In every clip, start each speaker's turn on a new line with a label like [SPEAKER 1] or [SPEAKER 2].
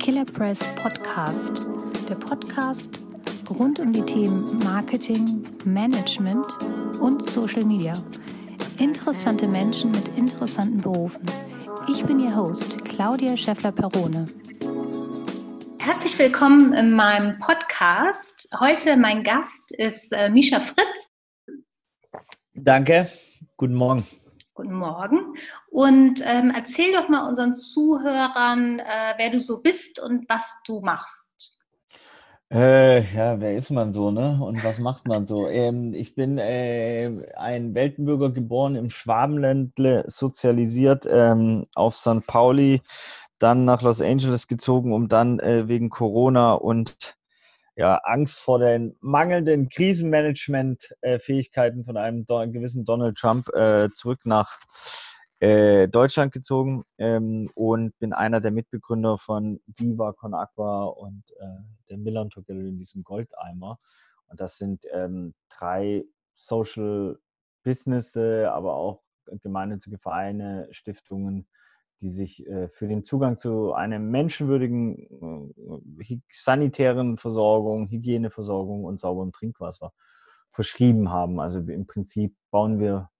[SPEAKER 1] Killer Press Podcast, der Podcast rund um die Themen Marketing, Management und Social Media. Interessante Menschen mit interessanten Berufen. Ich bin Ihr Host, Claudia Scheffler-Perone. Herzlich willkommen in meinem Podcast. Heute mein Gast ist äh, Misha Fritz.
[SPEAKER 2] Danke. Guten Morgen.
[SPEAKER 1] Guten Morgen. Und ähm, erzähl doch mal unseren Zuhörern, äh, wer du so bist und was du machst.
[SPEAKER 2] Äh, ja, wer ist man so, ne? Und was macht man so? Ähm, ich bin äh, ein Weltenbürger geboren im Schwabenländle, sozialisiert ähm, auf St. Pauli, dann nach Los Angeles gezogen, um dann äh, wegen Corona und ja, Angst vor den mangelnden Krisenmanagement-Fähigkeiten von einem gewissen Donald Trump äh, zurück nach äh, Deutschland gezogen ähm, und bin einer der Mitbegründer von Viva Con Aqua und äh, der Millantor Gallery in diesem Goldeimer. Und das sind ähm, drei Social Businesses, aber auch gemeinnützige Vereine, Stiftungen, die sich äh, für den Zugang zu einer menschenwürdigen äh, sanitären Versorgung, Hygieneversorgung und sauberem Trinkwasser verschrieben haben. Also im Prinzip bauen wir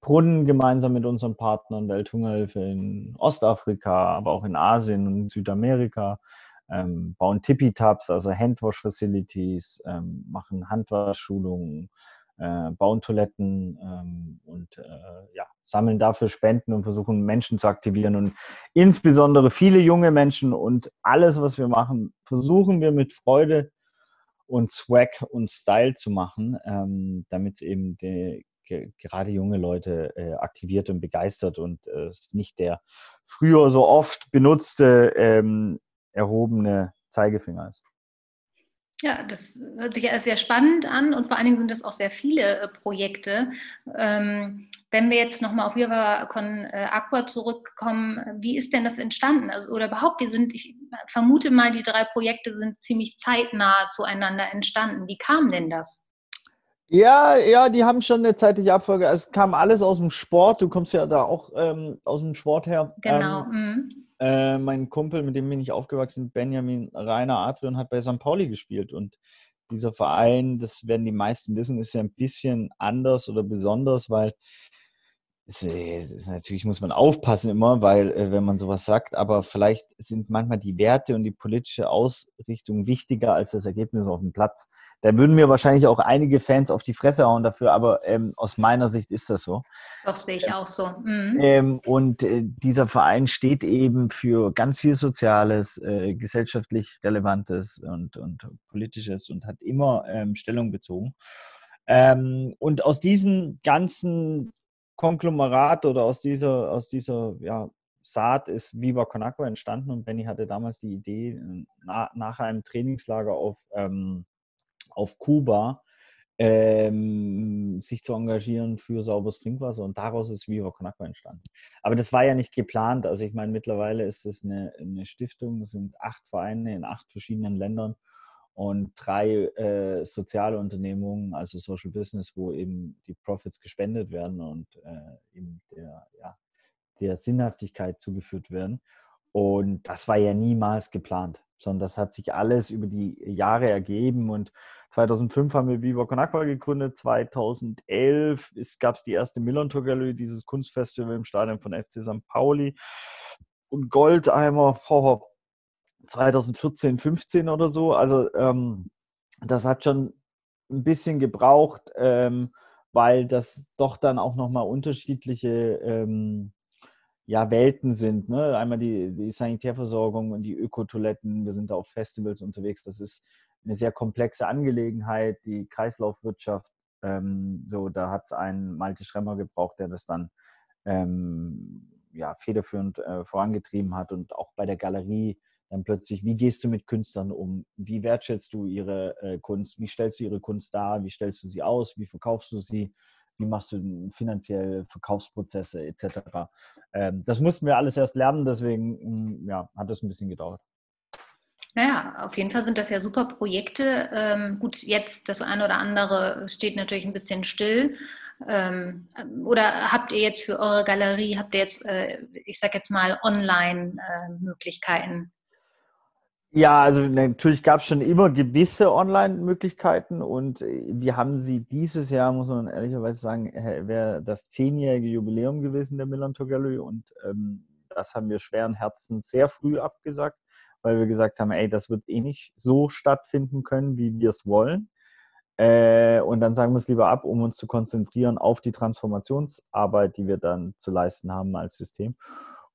[SPEAKER 2] Brunnen gemeinsam mit unseren Partnern, Welthungerhilfe in Ostafrika, aber auch in Asien und Südamerika, ähm, bauen Tippy-Tabs, also Handwash-Facilities, ähm, machen Handwaschschulungen, äh, bauen Toiletten ähm, und äh, ja, sammeln dafür Spenden und versuchen Menschen zu aktivieren und insbesondere viele junge Menschen und alles, was wir machen, versuchen wir mit Freude und Swag und Style zu machen, ähm, damit eben die, gerade junge Leute äh, aktiviert und begeistert und äh, es nicht der früher so oft benutzte ähm, erhobene Zeigefinger ist.
[SPEAKER 1] Ja, das hört sich ja sehr spannend an und vor allen Dingen sind das auch sehr viele äh, Projekte. Ähm, wenn wir jetzt nochmal auf Viva Con äh, Aqua zurückkommen, wie ist denn das entstanden? Also, oder überhaupt, wir sind, ich vermute mal, die drei Projekte sind ziemlich zeitnah zueinander entstanden. Wie kam denn das?
[SPEAKER 2] Ja, ja, die haben schon eine zeitliche Abfolge. Es kam alles aus dem Sport. Du kommst ja da auch ähm, aus dem Sport her.
[SPEAKER 1] Genau.
[SPEAKER 2] Ähm, mhm. Äh, mein Kumpel, mit dem bin ich aufgewachsen, Benjamin Rainer Adrian, hat bei St. Pauli gespielt. Und dieser Verein, das werden die meisten wissen, ist ja ein bisschen anders oder besonders, weil es ist natürlich muss man aufpassen immer, weil äh, wenn man sowas sagt, aber vielleicht sind manchmal die Werte und die politische Ausrichtung wichtiger als das Ergebnis auf dem Platz. Da würden mir wahrscheinlich auch einige Fans auf die Fresse hauen dafür, aber ähm, aus meiner Sicht ist das so.
[SPEAKER 1] Doch sehe ich auch so. Mhm.
[SPEAKER 2] Ähm, und äh, dieser Verein steht eben für ganz viel Soziales, äh, gesellschaftlich Relevantes und, und Politisches und hat immer ähm, Stellung bezogen. Ähm, und aus diesem ganzen Konglomerat oder aus dieser, aus dieser ja, Saat ist Viva Con Agua entstanden und Benny hatte damals die Idee, na, nach einem Trainingslager auf, ähm, auf Kuba ähm, sich zu engagieren für sauberes Trinkwasser und daraus ist Viva Con Agua entstanden. Aber das war ja nicht geplant. Also ich meine, mittlerweile ist es eine, eine Stiftung, es sind acht Vereine in acht verschiedenen Ländern und drei äh, soziale Unternehmungen, also Social Business, wo eben die Profits gespendet werden und äh, eben der, ja, der Sinnhaftigkeit zugeführt werden. Und das war ja niemals geplant, sondern das hat sich alles über die Jahre ergeben. Und 2005 haben wir Con Aqua gegründet, 2011 gab es die erste Millantor Gallery, dieses Kunstfestival im Stadion von FC St. Pauli. Und Goldeimer, oh, 2014, 15 oder so. Also ähm, das hat schon ein bisschen gebraucht, ähm, weil das doch dann auch nochmal unterschiedliche ähm, ja, Welten sind. Ne? Einmal die, die Sanitärversorgung und die Ökotoiletten. Wir sind da auf Festivals unterwegs. Das ist eine sehr komplexe Angelegenheit. Die Kreislaufwirtschaft, ähm, so, da hat es einen Malte Schremmer gebraucht, der das dann ähm, ja, federführend äh, vorangetrieben hat und auch bei der Galerie dann plötzlich, wie gehst du mit Künstlern um? Wie wertschätzt du ihre äh, Kunst? Wie stellst du ihre Kunst dar? Wie stellst du sie aus? Wie verkaufst du sie? Wie machst du finanziell Verkaufsprozesse etc.? Ähm, das mussten wir alles erst lernen, deswegen hm, ja, hat es ein bisschen gedauert.
[SPEAKER 1] Naja, auf jeden Fall sind das ja super Projekte. Ähm, gut, jetzt das eine oder andere steht natürlich ein bisschen still. Ähm, oder habt ihr jetzt für eure Galerie, habt ihr jetzt, äh, ich sag jetzt mal, Online-Möglichkeiten?
[SPEAKER 2] Ja, also natürlich gab es schon immer gewisse Online-Möglichkeiten und äh, wir haben sie dieses Jahr, muss man ehrlicherweise sagen, wäre das zehnjährige Jubiläum gewesen der Millantor Gallery und ähm, das haben wir schweren Herzens sehr früh abgesagt, weil wir gesagt haben, ey, das wird eh nicht so stattfinden können, wie wir es wollen. Äh, und dann sagen wir es lieber ab, um uns zu konzentrieren auf die Transformationsarbeit, die wir dann zu leisten haben als System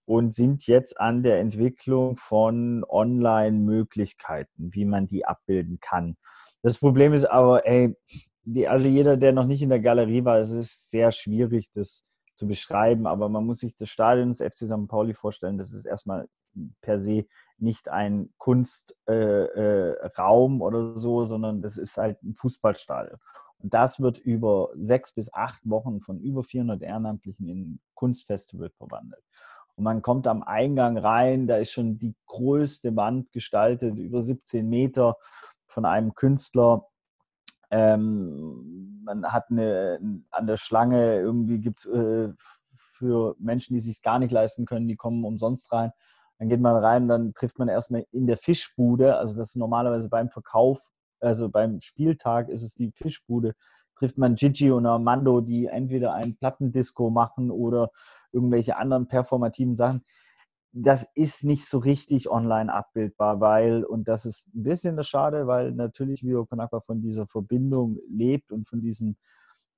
[SPEAKER 2] und sind jetzt an der Entwicklung von Online-Möglichkeiten, wie man die abbilden kann. Das Problem ist aber, ey, die, also jeder, der noch nicht in der Galerie war, es ist sehr schwierig, das zu beschreiben, aber man muss sich das Stadion des FC St. Pauli vorstellen. Das ist erstmal per se nicht ein Kunstraum äh, äh, oder so, sondern das ist halt ein Fußballstadion. Und das wird über sechs bis acht Wochen von über 400 Ehrenamtlichen in ein Kunstfestival verwandelt. Und man kommt am Eingang rein, da ist schon die größte Wand gestaltet, über 17 Meter von einem Künstler. Ähm, man hat eine, an der Schlange, irgendwie gibt es äh, für Menschen, die sich gar nicht leisten können, die kommen umsonst rein. Dann geht man rein, dann trifft man erstmal in der Fischbude, also das ist normalerweise beim Verkauf, also beim Spieltag ist es die Fischbude, trifft man Gigi und Armando, die entweder ein Plattendisco machen oder irgendwelche anderen performativen Sachen. Das ist nicht so richtig online abbildbar, weil, und das ist ein bisschen das Schade, weil natürlich Vio Konakwa von dieser Verbindung lebt und von diesem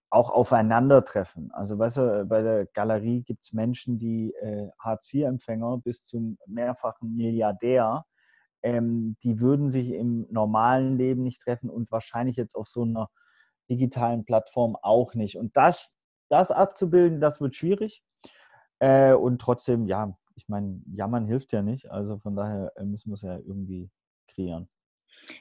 [SPEAKER 2] auch Aufeinandertreffen. Also weißt du, bei der Galerie gibt es Menschen, die äh, Hartz-IV-Empfänger bis zum mehrfachen Milliardär, ähm, die würden sich im normalen Leben nicht treffen und wahrscheinlich jetzt auf so einer digitalen Plattform auch nicht. Und das, das abzubilden, das wird schwierig. Äh, und trotzdem, ja, ich meine, jammern hilft ja nicht. Also von daher äh, müssen wir es ja irgendwie kreieren.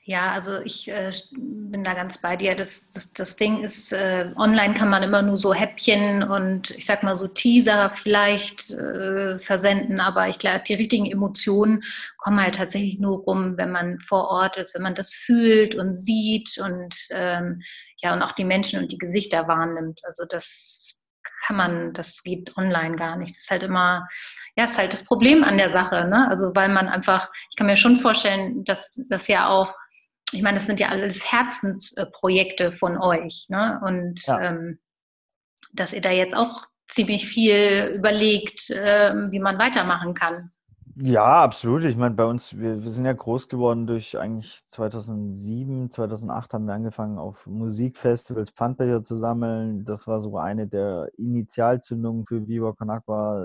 [SPEAKER 1] Ja, also ich äh, bin da ganz bei dir. Das, das, das Ding ist, äh, online kann man immer nur so Häppchen und ich sag mal so Teaser vielleicht äh, versenden, aber ich glaube, die richtigen Emotionen kommen halt tatsächlich nur rum, wenn man vor Ort ist, wenn man das fühlt und sieht und ähm, ja, und auch die Menschen und die Gesichter wahrnimmt. Also das kann man, das geht online gar nicht. Das ist halt immer, ja, ist halt das Problem an der Sache, ne? Also weil man einfach, ich kann mir schon vorstellen, dass das ja auch, ich meine, das sind ja alles Herzensprojekte von euch, ne? Und ja. ähm, dass ihr da jetzt auch ziemlich viel überlegt, äh, wie man weitermachen kann.
[SPEAKER 2] Ja, absolut. Ich meine, bei uns, wir, wir sind ja groß geworden durch eigentlich 2007, 2008 haben wir angefangen, auf Musikfestivals Pfandbecher zu sammeln. Das war so eine der Initialzündungen für Viva Con.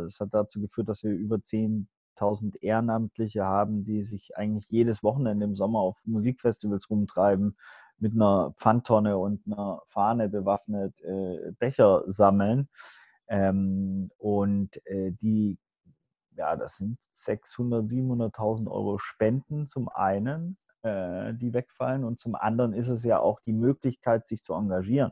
[SPEAKER 2] Es hat dazu geführt, dass wir über 10.000 Ehrenamtliche haben, die sich eigentlich jedes Wochenende im Sommer auf Musikfestivals rumtreiben, mit einer Pfandtonne und einer Fahne bewaffnet äh, Becher sammeln. Ähm, und äh, die ja, das sind 600, 700.000 Euro Spenden zum einen, äh, die wegfallen und zum anderen ist es ja auch die Möglichkeit, sich zu engagieren.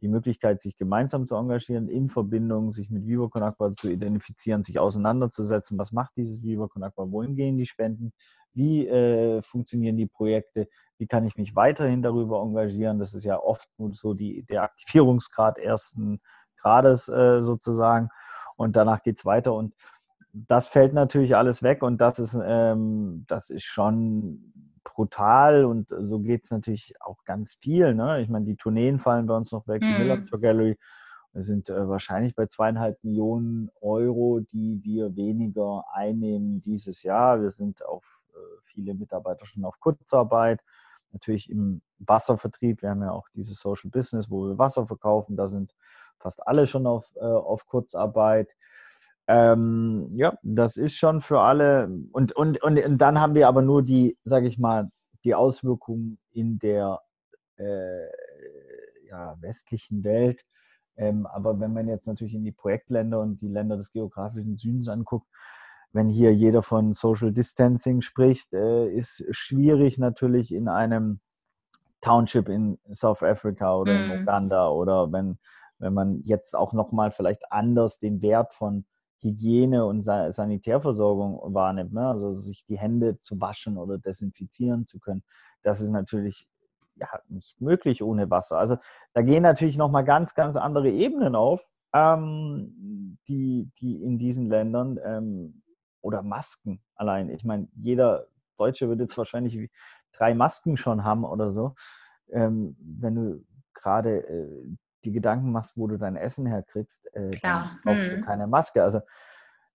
[SPEAKER 2] Die Möglichkeit, sich gemeinsam zu engagieren, in Verbindung, sich mit Viva Con Agua zu identifizieren, sich auseinanderzusetzen. Was macht dieses Viva Con Agua? Wohin gehen die Spenden? Wie äh, funktionieren die Projekte? Wie kann ich mich weiterhin darüber engagieren? Das ist ja oft so die, der Aktivierungsgrad ersten Grades äh, sozusagen. Und danach geht es weiter. Und das fällt natürlich alles weg und das ist, ähm, das ist schon brutal und so geht es natürlich auch ganz viel. Ne? Ich meine, die Tourneen fallen bei uns noch weg, mhm. die Miller Tour Gallery. Wir sind äh, wahrscheinlich bei zweieinhalb Millionen Euro, die wir weniger einnehmen dieses Jahr. Wir sind auf äh, viele Mitarbeiter schon auf Kurzarbeit. Natürlich im Wasservertrieb. Wir haben ja auch dieses Social Business, wo wir Wasser verkaufen. Da sind fast alle schon auf, äh, auf Kurzarbeit. Ähm, ja, das ist schon für alle. Und, und, und, und dann haben wir aber nur die, sage ich mal, die Auswirkungen in der äh, ja, westlichen Welt. Ähm, aber wenn man jetzt natürlich in die Projektländer und die Länder des geografischen Südens anguckt, wenn hier jeder von Social Distancing spricht, äh, ist schwierig natürlich in einem Township in South Africa oder mm. in mhm. Uganda oder wenn, wenn man jetzt auch nochmal vielleicht anders den Wert von Hygiene und Sanitärversorgung wahrnimmt, ne? also sich die Hände zu waschen oder desinfizieren zu können, das ist natürlich ja, nicht möglich ohne Wasser. Also da gehen natürlich nochmal ganz, ganz andere Ebenen auf, ähm, die, die in diesen Ländern ähm, oder Masken allein. Ich meine, jeder Deutsche würde jetzt wahrscheinlich drei Masken schon haben oder so. Ähm, wenn du gerade äh, die Gedanken machst, wo du dein Essen herkriegst, äh, dann brauchst hm. du keine Maske. Also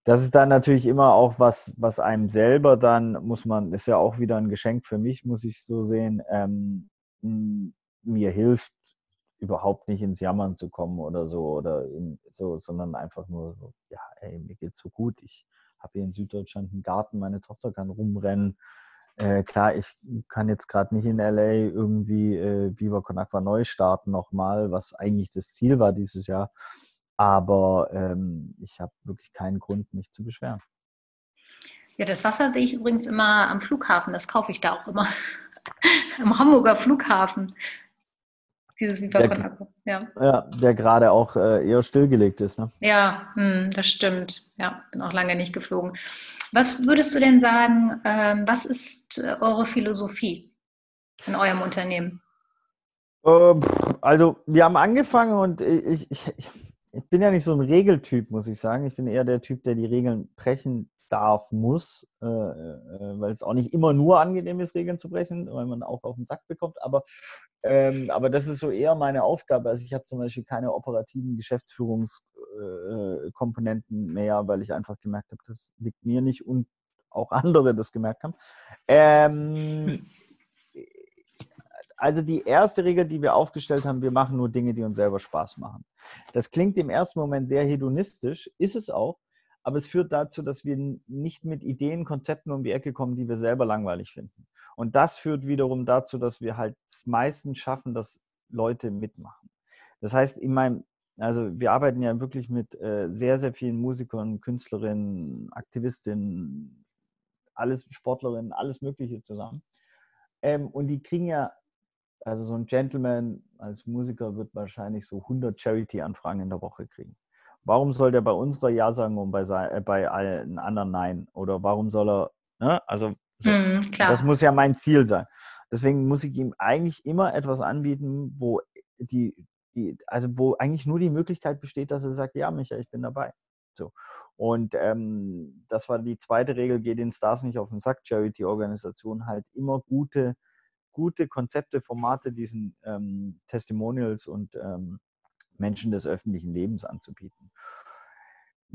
[SPEAKER 2] das ist dann natürlich immer auch was, was einem selber dann, muss man, ist ja auch wieder ein Geschenk für mich, muss ich so sehen, ähm, mir hilft, überhaupt nicht ins Jammern zu kommen oder so, oder in, so, sondern einfach nur so, ja, ey, mir geht's so gut. Ich habe hier in Süddeutschland einen Garten, meine Tochter kann rumrennen. Äh, klar, ich kann jetzt gerade nicht in LA irgendwie äh, Viva Con Aqua neu starten nochmal, was eigentlich das Ziel war dieses Jahr. Aber ähm, ich habe wirklich keinen Grund, mich zu beschweren.
[SPEAKER 1] Ja, das Wasser sehe ich übrigens immer am Flughafen. Das kaufe ich da auch immer. Am Hamburger Flughafen.
[SPEAKER 2] Dieses Aqua. Ja. ja, der gerade auch äh, eher stillgelegt ist. Ne?
[SPEAKER 1] Ja, hm, das stimmt. Ja, bin auch lange nicht geflogen. Was würdest du denn sagen, ähm, was ist äh, eure Philosophie in eurem Unternehmen?
[SPEAKER 2] Äh, also, wir haben angefangen und ich, ich, ich, ich bin ja nicht so ein Regeltyp, muss ich sagen. Ich bin eher der Typ, der die Regeln brechen darf, muss, äh, äh, weil es auch nicht immer nur angenehm ist, Regeln zu brechen, weil man auch auf den Sack bekommt. Aber, ähm, aber das ist so eher meine Aufgabe. Also ich habe zum Beispiel keine operativen Geschäftsführungskomponenten äh, mehr, weil ich einfach gemerkt habe, das liegt mir nicht und auch andere das gemerkt haben. Ähm, also die erste Regel, die wir aufgestellt haben, wir machen nur Dinge, die uns selber Spaß machen. Das klingt im ersten Moment sehr hedonistisch, ist es auch, aber es führt dazu, dass wir nicht mit Ideen, Konzepten um die Ecke kommen, die wir selber langweilig finden. Und das führt wiederum dazu, dass wir halt meistens schaffen, dass Leute mitmachen. Das heißt, in meinem, also wir arbeiten ja wirklich mit äh, sehr, sehr vielen Musikern, Künstlerinnen, Aktivistinnen, alles Sportlerinnen, alles Mögliche zusammen. Ähm, und die kriegen ja, also so ein Gentleman als Musiker wird wahrscheinlich so 100 Charity-Anfragen in der Woche kriegen. Warum soll der bei unserer Ja sagen und bei, äh, bei allen anderen Nein? Oder warum soll er, ne? also so. mm, das muss ja mein Ziel sein. Deswegen muss ich ihm eigentlich immer etwas anbieten, wo die, die, also wo eigentlich nur die Möglichkeit besteht, dass er sagt, ja, Michael, ich bin dabei. So. Und ähm, das war die zweite Regel, geht den Stars nicht auf den Sack, Charity-Organisation halt immer gute, gute Konzepte, Formate diesen ähm, Testimonials und ähm, Menschen des öffentlichen Lebens anzubieten.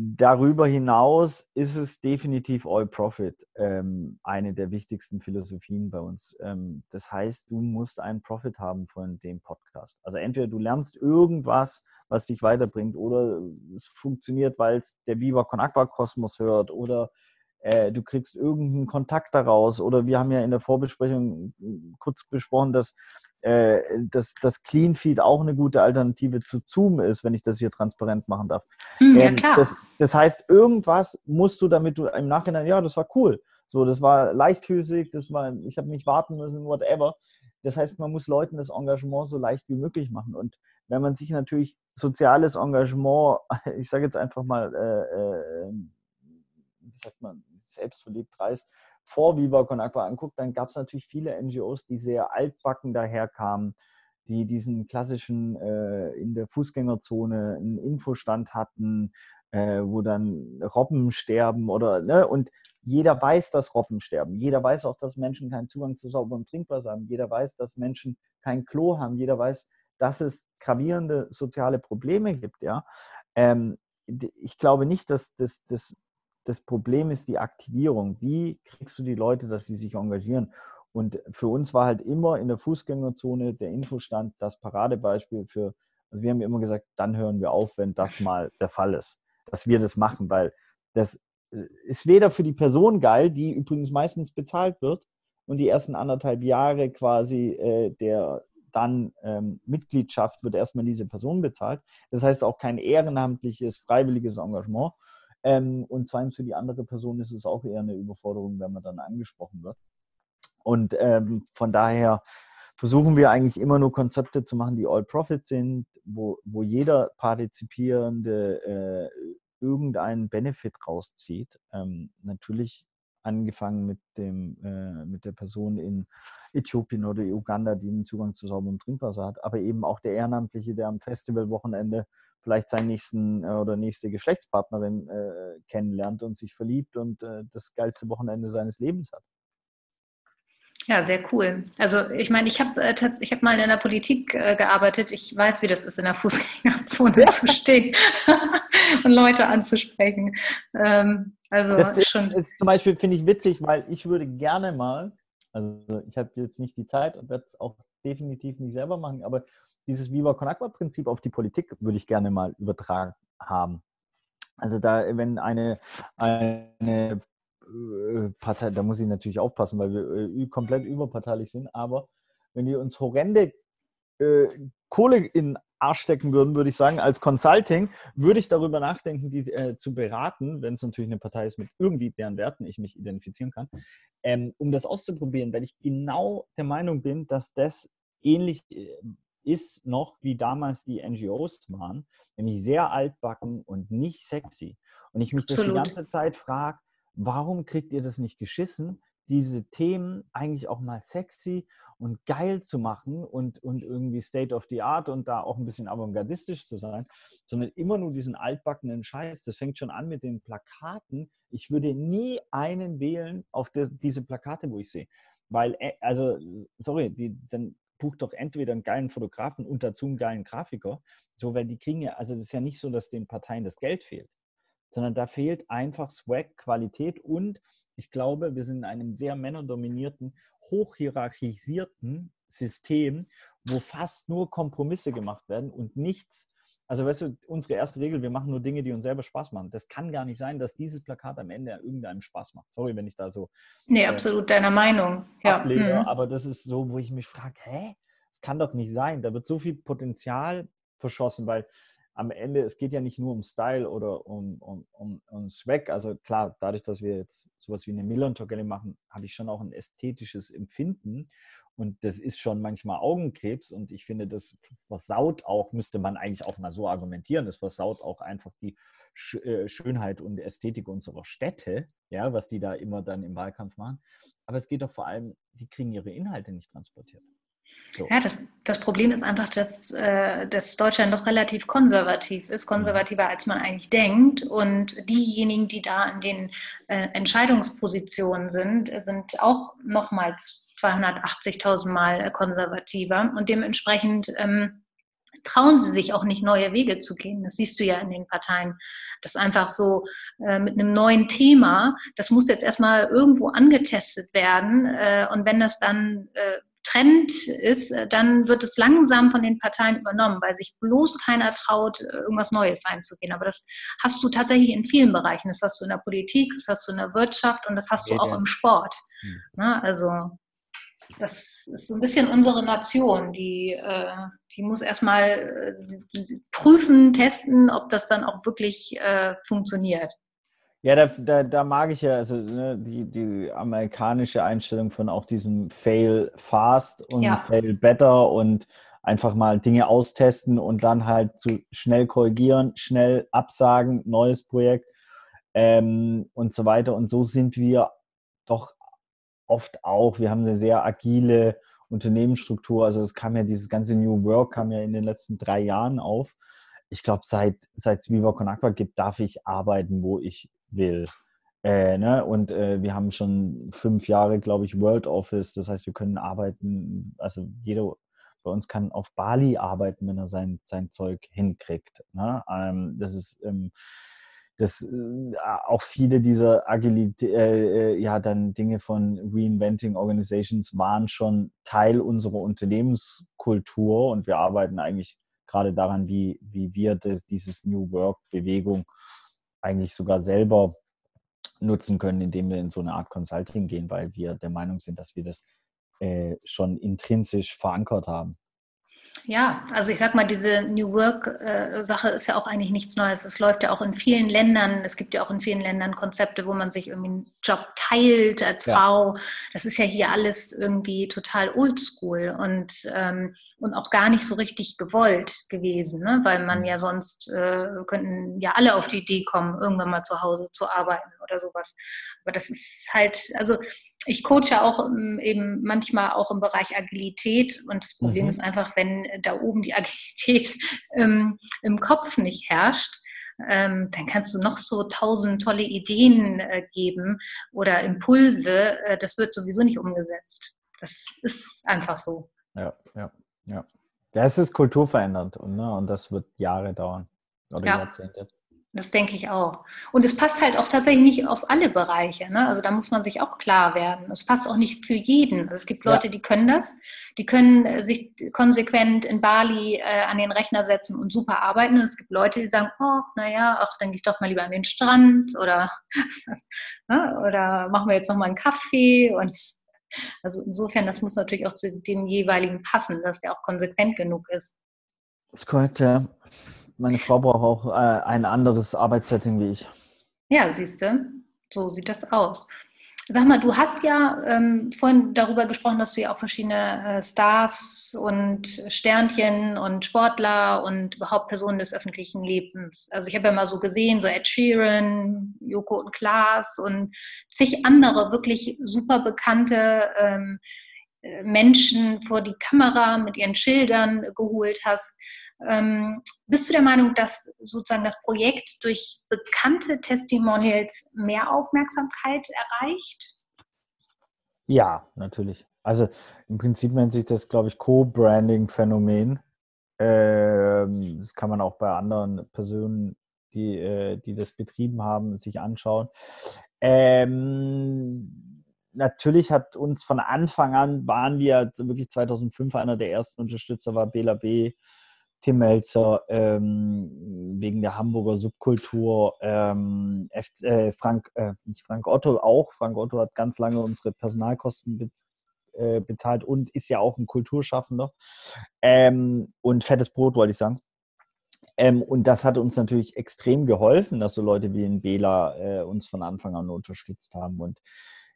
[SPEAKER 2] Darüber hinaus ist es definitiv All Profit ähm, eine der wichtigsten Philosophien bei uns. Ähm, das heißt, du musst einen Profit haben von dem Podcast. Also entweder du lernst irgendwas, was dich weiterbringt, oder es funktioniert, weil es der Con Aqua Kosmos hört, oder äh, du kriegst irgendeinen Kontakt daraus. Oder wir haben ja in der Vorbesprechung kurz besprochen, dass äh, dass das Cleanfeed auch eine gute Alternative zu Zoom ist, wenn ich das hier transparent machen darf.
[SPEAKER 1] Hm, ja, ähm, klar.
[SPEAKER 2] Das, das, heißt, irgendwas musst du, damit du im Nachhinein, ja, das war cool. So, das war leichtfüßig, das war, ich habe nicht warten müssen, whatever. Das heißt, man muss Leuten das Engagement so leicht wie möglich machen. Und wenn man sich natürlich soziales Engagement, ich sage jetzt einfach mal, äh, äh, wie sagt man, selbstverliebt dreist, vor Viva Con Aqua anguckt, dann gab es natürlich viele NGOs, die sehr altbacken daherkamen, die diesen klassischen äh, in der Fußgängerzone einen Infostand hatten, äh, wo dann Robben sterben oder, ne, und jeder weiß, dass Robben sterben. Jeder weiß auch, dass Menschen keinen Zugang zu sauberem Trinkwasser haben. Jeder weiß, dass Menschen kein Klo haben. Jeder weiß, dass es gravierende soziale Probleme gibt, ja. Ähm, ich glaube nicht, dass das, das Problem ist die Aktivierung. Wie kriegst du die Leute, dass sie sich engagieren? Und für uns war halt immer in der Fußgängerzone der Infostand das Paradebeispiel für, also wir haben immer gesagt, dann hören wir auf, wenn das mal der Fall ist, dass wir das machen, weil das äh, ist weder für die Person geil, die übrigens meistens bezahlt wird und die ersten anderthalb Jahre quasi äh, der dann ähm, Mitgliedschaft wird erstmal diese Person bezahlt. Das heißt auch kein ehrenamtliches, freiwilliges Engagement. Ähm, und zweitens für die andere Person ist es auch eher eine Überforderung, wenn man dann angesprochen wird. Und ähm, von daher versuchen wir eigentlich immer nur Konzepte zu machen, die All-Profit sind, wo, wo jeder Partizipierende äh, irgendeinen Benefit rauszieht. Ähm, natürlich angefangen mit, dem, äh, mit der Person in Äthiopien oder Uganda, die einen Zugang zu sauberem Trinkwasser hat, aber eben auch der Ehrenamtliche, der am Festivalwochenende vielleicht seinen nächsten äh, oder nächste Geschlechtspartnerin äh, kennenlernt und sich verliebt und äh, das geilste Wochenende seines Lebens hat.
[SPEAKER 1] Ja, sehr cool. Also ich meine, ich habe äh, ich hab mal in der Politik äh, gearbeitet. Ich weiß, wie das ist, in der Fußgängerzone zu stehen und Leute anzusprechen. Ähm, also
[SPEAKER 2] das ist, schon. Ist zum Beispiel finde ich witzig, weil ich würde gerne mal, also ich habe jetzt nicht die Zeit und werde es auch definitiv nicht selber machen, aber dieses Viva Con Agua Prinzip auf die Politik würde ich gerne mal übertragen haben. Also da, wenn eine, eine äh, Partei, da muss ich natürlich aufpassen, weil wir äh, komplett überparteilich sind, aber wenn die uns horrende äh, Kohle in Arsch stecken würden, würde ich sagen, als Consulting, würde ich darüber nachdenken, die äh, zu beraten, wenn es natürlich eine Partei ist mit irgendwie deren Werten ich mich identifizieren kann, ähm, um das auszuprobieren, weil ich genau der Meinung bin, dass das ähnlich äh, ist noch, wie damals die NGOs waren, nämlich sehr altbacken und nicht sexy. Und ich mich Absolut. das die ganze Zeit frage, warum kriegt ihr das nicht geschissen, diese Themen eigentlich auch mal sexy und geil zu machen und, und irgendwie State of the Art und da auch ein bisschen avantgardistisch zu sein, sondern immer nur diesen altbackenen Scheiß. Das fängt schon an mit den Plakaten. Ich würde nie einen wählen auf das, diese Plakate, wo ich sehe. Weil, äh, also, sorry, die, dann bucht doch entweder einen geilen Fotografen und dazu einen geilen Grafiker. So, weil die kriegen ja, also das ist ja nicht so, dass den Parteien das Geld fehlt sondern da fehlt einfach Swag, Qualität und ich glaube, wir sind in einem sehr männerdominierten, hochhierarchisierten System, wo fast nur Kompromisse gemacht werden und nichts. Also weißt du, unsere erste Regel, wir machen nur Dinge, die uns selber Spaß machen. Das kann gar nicht sein, dass dieses Plakat am Ende irgendeinem Spaß macht. Sorry, wenn ich da so.
[SPEAKER 1] Nee, äh, absolut deiner Meinung.
[SPEAKER 2] Ja. Ablehne, mhm. Aber das ist so, wo ich mich frage, hä? Das kann doch nicht sein. Da wird so viel Potenzial verschossen, weil am Ende, es geht ja nicht nur um Style oder um, um, um, um Swag. Also klar, dadurch, dass wir jetzt sowas wie eine Millern-Togelle machen, habe ich schon auch ein ästhetisches Empfinden. Und das ist schon manchmal Augenkrebs. Und ich finde, das versaut auch, müsste man eigentlich auch mal so argumentieren, das versaut auch einfach die äh, Schönheit und Ästhetik unserer Städte, ja, was die da immer dann im Wahlkampf machen. Aber es geht doch vor allem, die kriegen ihre Inhalte nicht transportiert.
[SPEAKER 1] So. Ja, das, das Problem ist einfach, dass, äh, dass Deutschland doch relativ konservativ ist, konservativer als man eigentlich denkt. Und diejenigen, die da in den äh, Entscheidungspositionen sind, sind auch nochmals 280.000 Mal konservativer. Und dementsprechend ähm, trauen sie sich auch nicht, neue Wege zu gehen. Das siehst du ja in den Parteien. Das einfach so äh, mit einem neuen Thema, das muss jetzt erstmal irgendwo angetestet werden. Äh, und wenn das dann äh, Trend ist, äh, dann wird es langsam von den Parteien übernommen, weil sich bloß keiner traut, äh, irgendwas Neues einzugehen. Aber das hast du tatsächlich in vielen Bereichen. Das hast du in der Politik, das hast du in der Wirtschaft und das hast du auch im Sport. Hm. Na, also das ist so ein bisschen unsere Nation, die, äh, die muss erstmal prüfen, testen, ob das dann auch wirklich funktioniert.
[SPEAKER 2] Ja, da, da, da mag ich ja also ne, die, die amerikanische Einstellung von auch diesem Fail fast und ja. Fail better und einfach mal Dinge austesten und dann halt zu schnell korrigieren, schnell absagen, neues Projekt ähm, und so weiter. Und so sind wir doch oft auch. Wir haben eine sehr agile Unternehmensstruktur. Also es kam ja dieses ganze New Work kam ja in den letzten drei Jahren auf. Ich glaube, seit seit es Viva Con Aqua gibt, darf ich arbeiten, wo ich will. Äh, ne? Und äh, wir haben schon fünf Jahre, glaube ich, World Office. Das heißt, wir können arbeiten, also jeder bei uns kann auf Bali arbeiten, wenn er sein, sein Zeug hinkriegt. Ne? Ähm, das ist ähm, das, äh, auch viele dieser Agilität, äh, äh, ja, dann Dinge von Reinventing Organizations waren schon Teil unserer Unternehmenskultur und wir arbeiten eigentlich gerade daran, wie, wie wir das, dieses New Work Bewegung eigentlich sogar selber nutzen können, indem wir in so eine Art Consulting gehen, weil wir der Meinung sind, dass wir das äh, schon intrinsisch verankert haben.
[SPEAKER 1] Ja, also ich sag mal, diese New Work-Sache äh, ist ja auch eigentlich nichts Neues. Es läuft ja auch in vielen Ländern, es gibt ja auch in vielen Ländern Konzepte, wo man sich irgendwie einen Job teilt als ja. Frau. Das ist ja hier alles irgendwie total oldschool und, ähm, und auch gar nicht so richtig gewollt gewesen, ne? weil man mhm. ja sonst äh, könnten ja alle auf die Idee kommen, irgendwann mal zu Hause zu arbeiten oder sowas. Aber das ist halt, also ich coache auch ähm, eben manchmal auch im Bereich Agilität und das Problem mhm. ist einfach, wenn da oben die Agilität ähm, im Kopf nicht herrscht, ähm, dann kannst du noch so tausend tolle Ideen äh, geben oder Impulse, äh, das wird sowieso nicht umgesetzt. Das ist einfach so.
[SPEAKER 2] Ja, ja, ja. Das ist kulturverändernd und, ne, und das wird Jahre dauern oder ja. Jahrzehnte.
[SPEAKER 1] Das denke ich auch. Und es passt halt auch tatsächlich nicht auf alle Bereiche. Ne? Also da muss man sich auch klar werden. Es passt auch nicht für jeden. Also es gibt Leute, ja. die können das. Die können äh, sich konsequent in Bali äh, an den Rechner setzen und super arbeiten. Und es gibt Leute, die sagen, ach, naja, ach, dann gehe ich doch mal lieber an den Strand oder, ne? oder machen wir jetzt noch mal einen Kaffee. Und also insofern, das muss natürlich auch zu dem jeweiligen passen, dass der auch konsequent genug ist.
[SPEAKER 2] Das ist korrekt, ja. Meine Frau braucht auch äh, ein anderes Arbeitssetting wie ich.
[SPEAKER 1] Ja, siehst du, so sieht das aus. Sag mal, du hast ja ähm, vorhin darüber gesprochen, dass du ja auch verschiedene äh, Stars und Sternchen und Sportler und überhaupt Personen des öffentlichen Lebens. Also ich habe ja mal so gesehen, so Ed Sheeran, Joko und Klaas und zig andere wirklich super bekannte ähm, äh, Menschen vor die Kamera mit ihren Schildern geholt hast. Ähm, bist du der Meinung, dass sozusagen das Projekt durch bekannte Testimonials mehr Aufmerksamkeit erreicht?
[SPEAKER 2] Ja, natürlich. Also im Prinzip nennt sich das, glaube ich, Co-Branding-Phänomen. Ähm, das kann man auch bei anderen Personen, die, äh, die das betrieben haben, sich anschauen. Ähm, natürlich hat uns von Anfang an, waren wir wirklich 2005 einer der ersten Unterstützer, war Bela B Tim Melzer ähm, wegen der Hamburger Subkultur, ähm, F, äh, Frank, äh, nicht Frank Otto auch. Frank Otto hat ganz lange unsere Personalkosten be, äh, bezahlt und ist ja auch ein Kulturschaffender. Ähm, und fettes Brot, wollte ich sagen. Ähm, und das hat uns natürlich extrem geholfen, dass so Leute wie in Bela äh, uns von Anfang an unterstützt haben. Und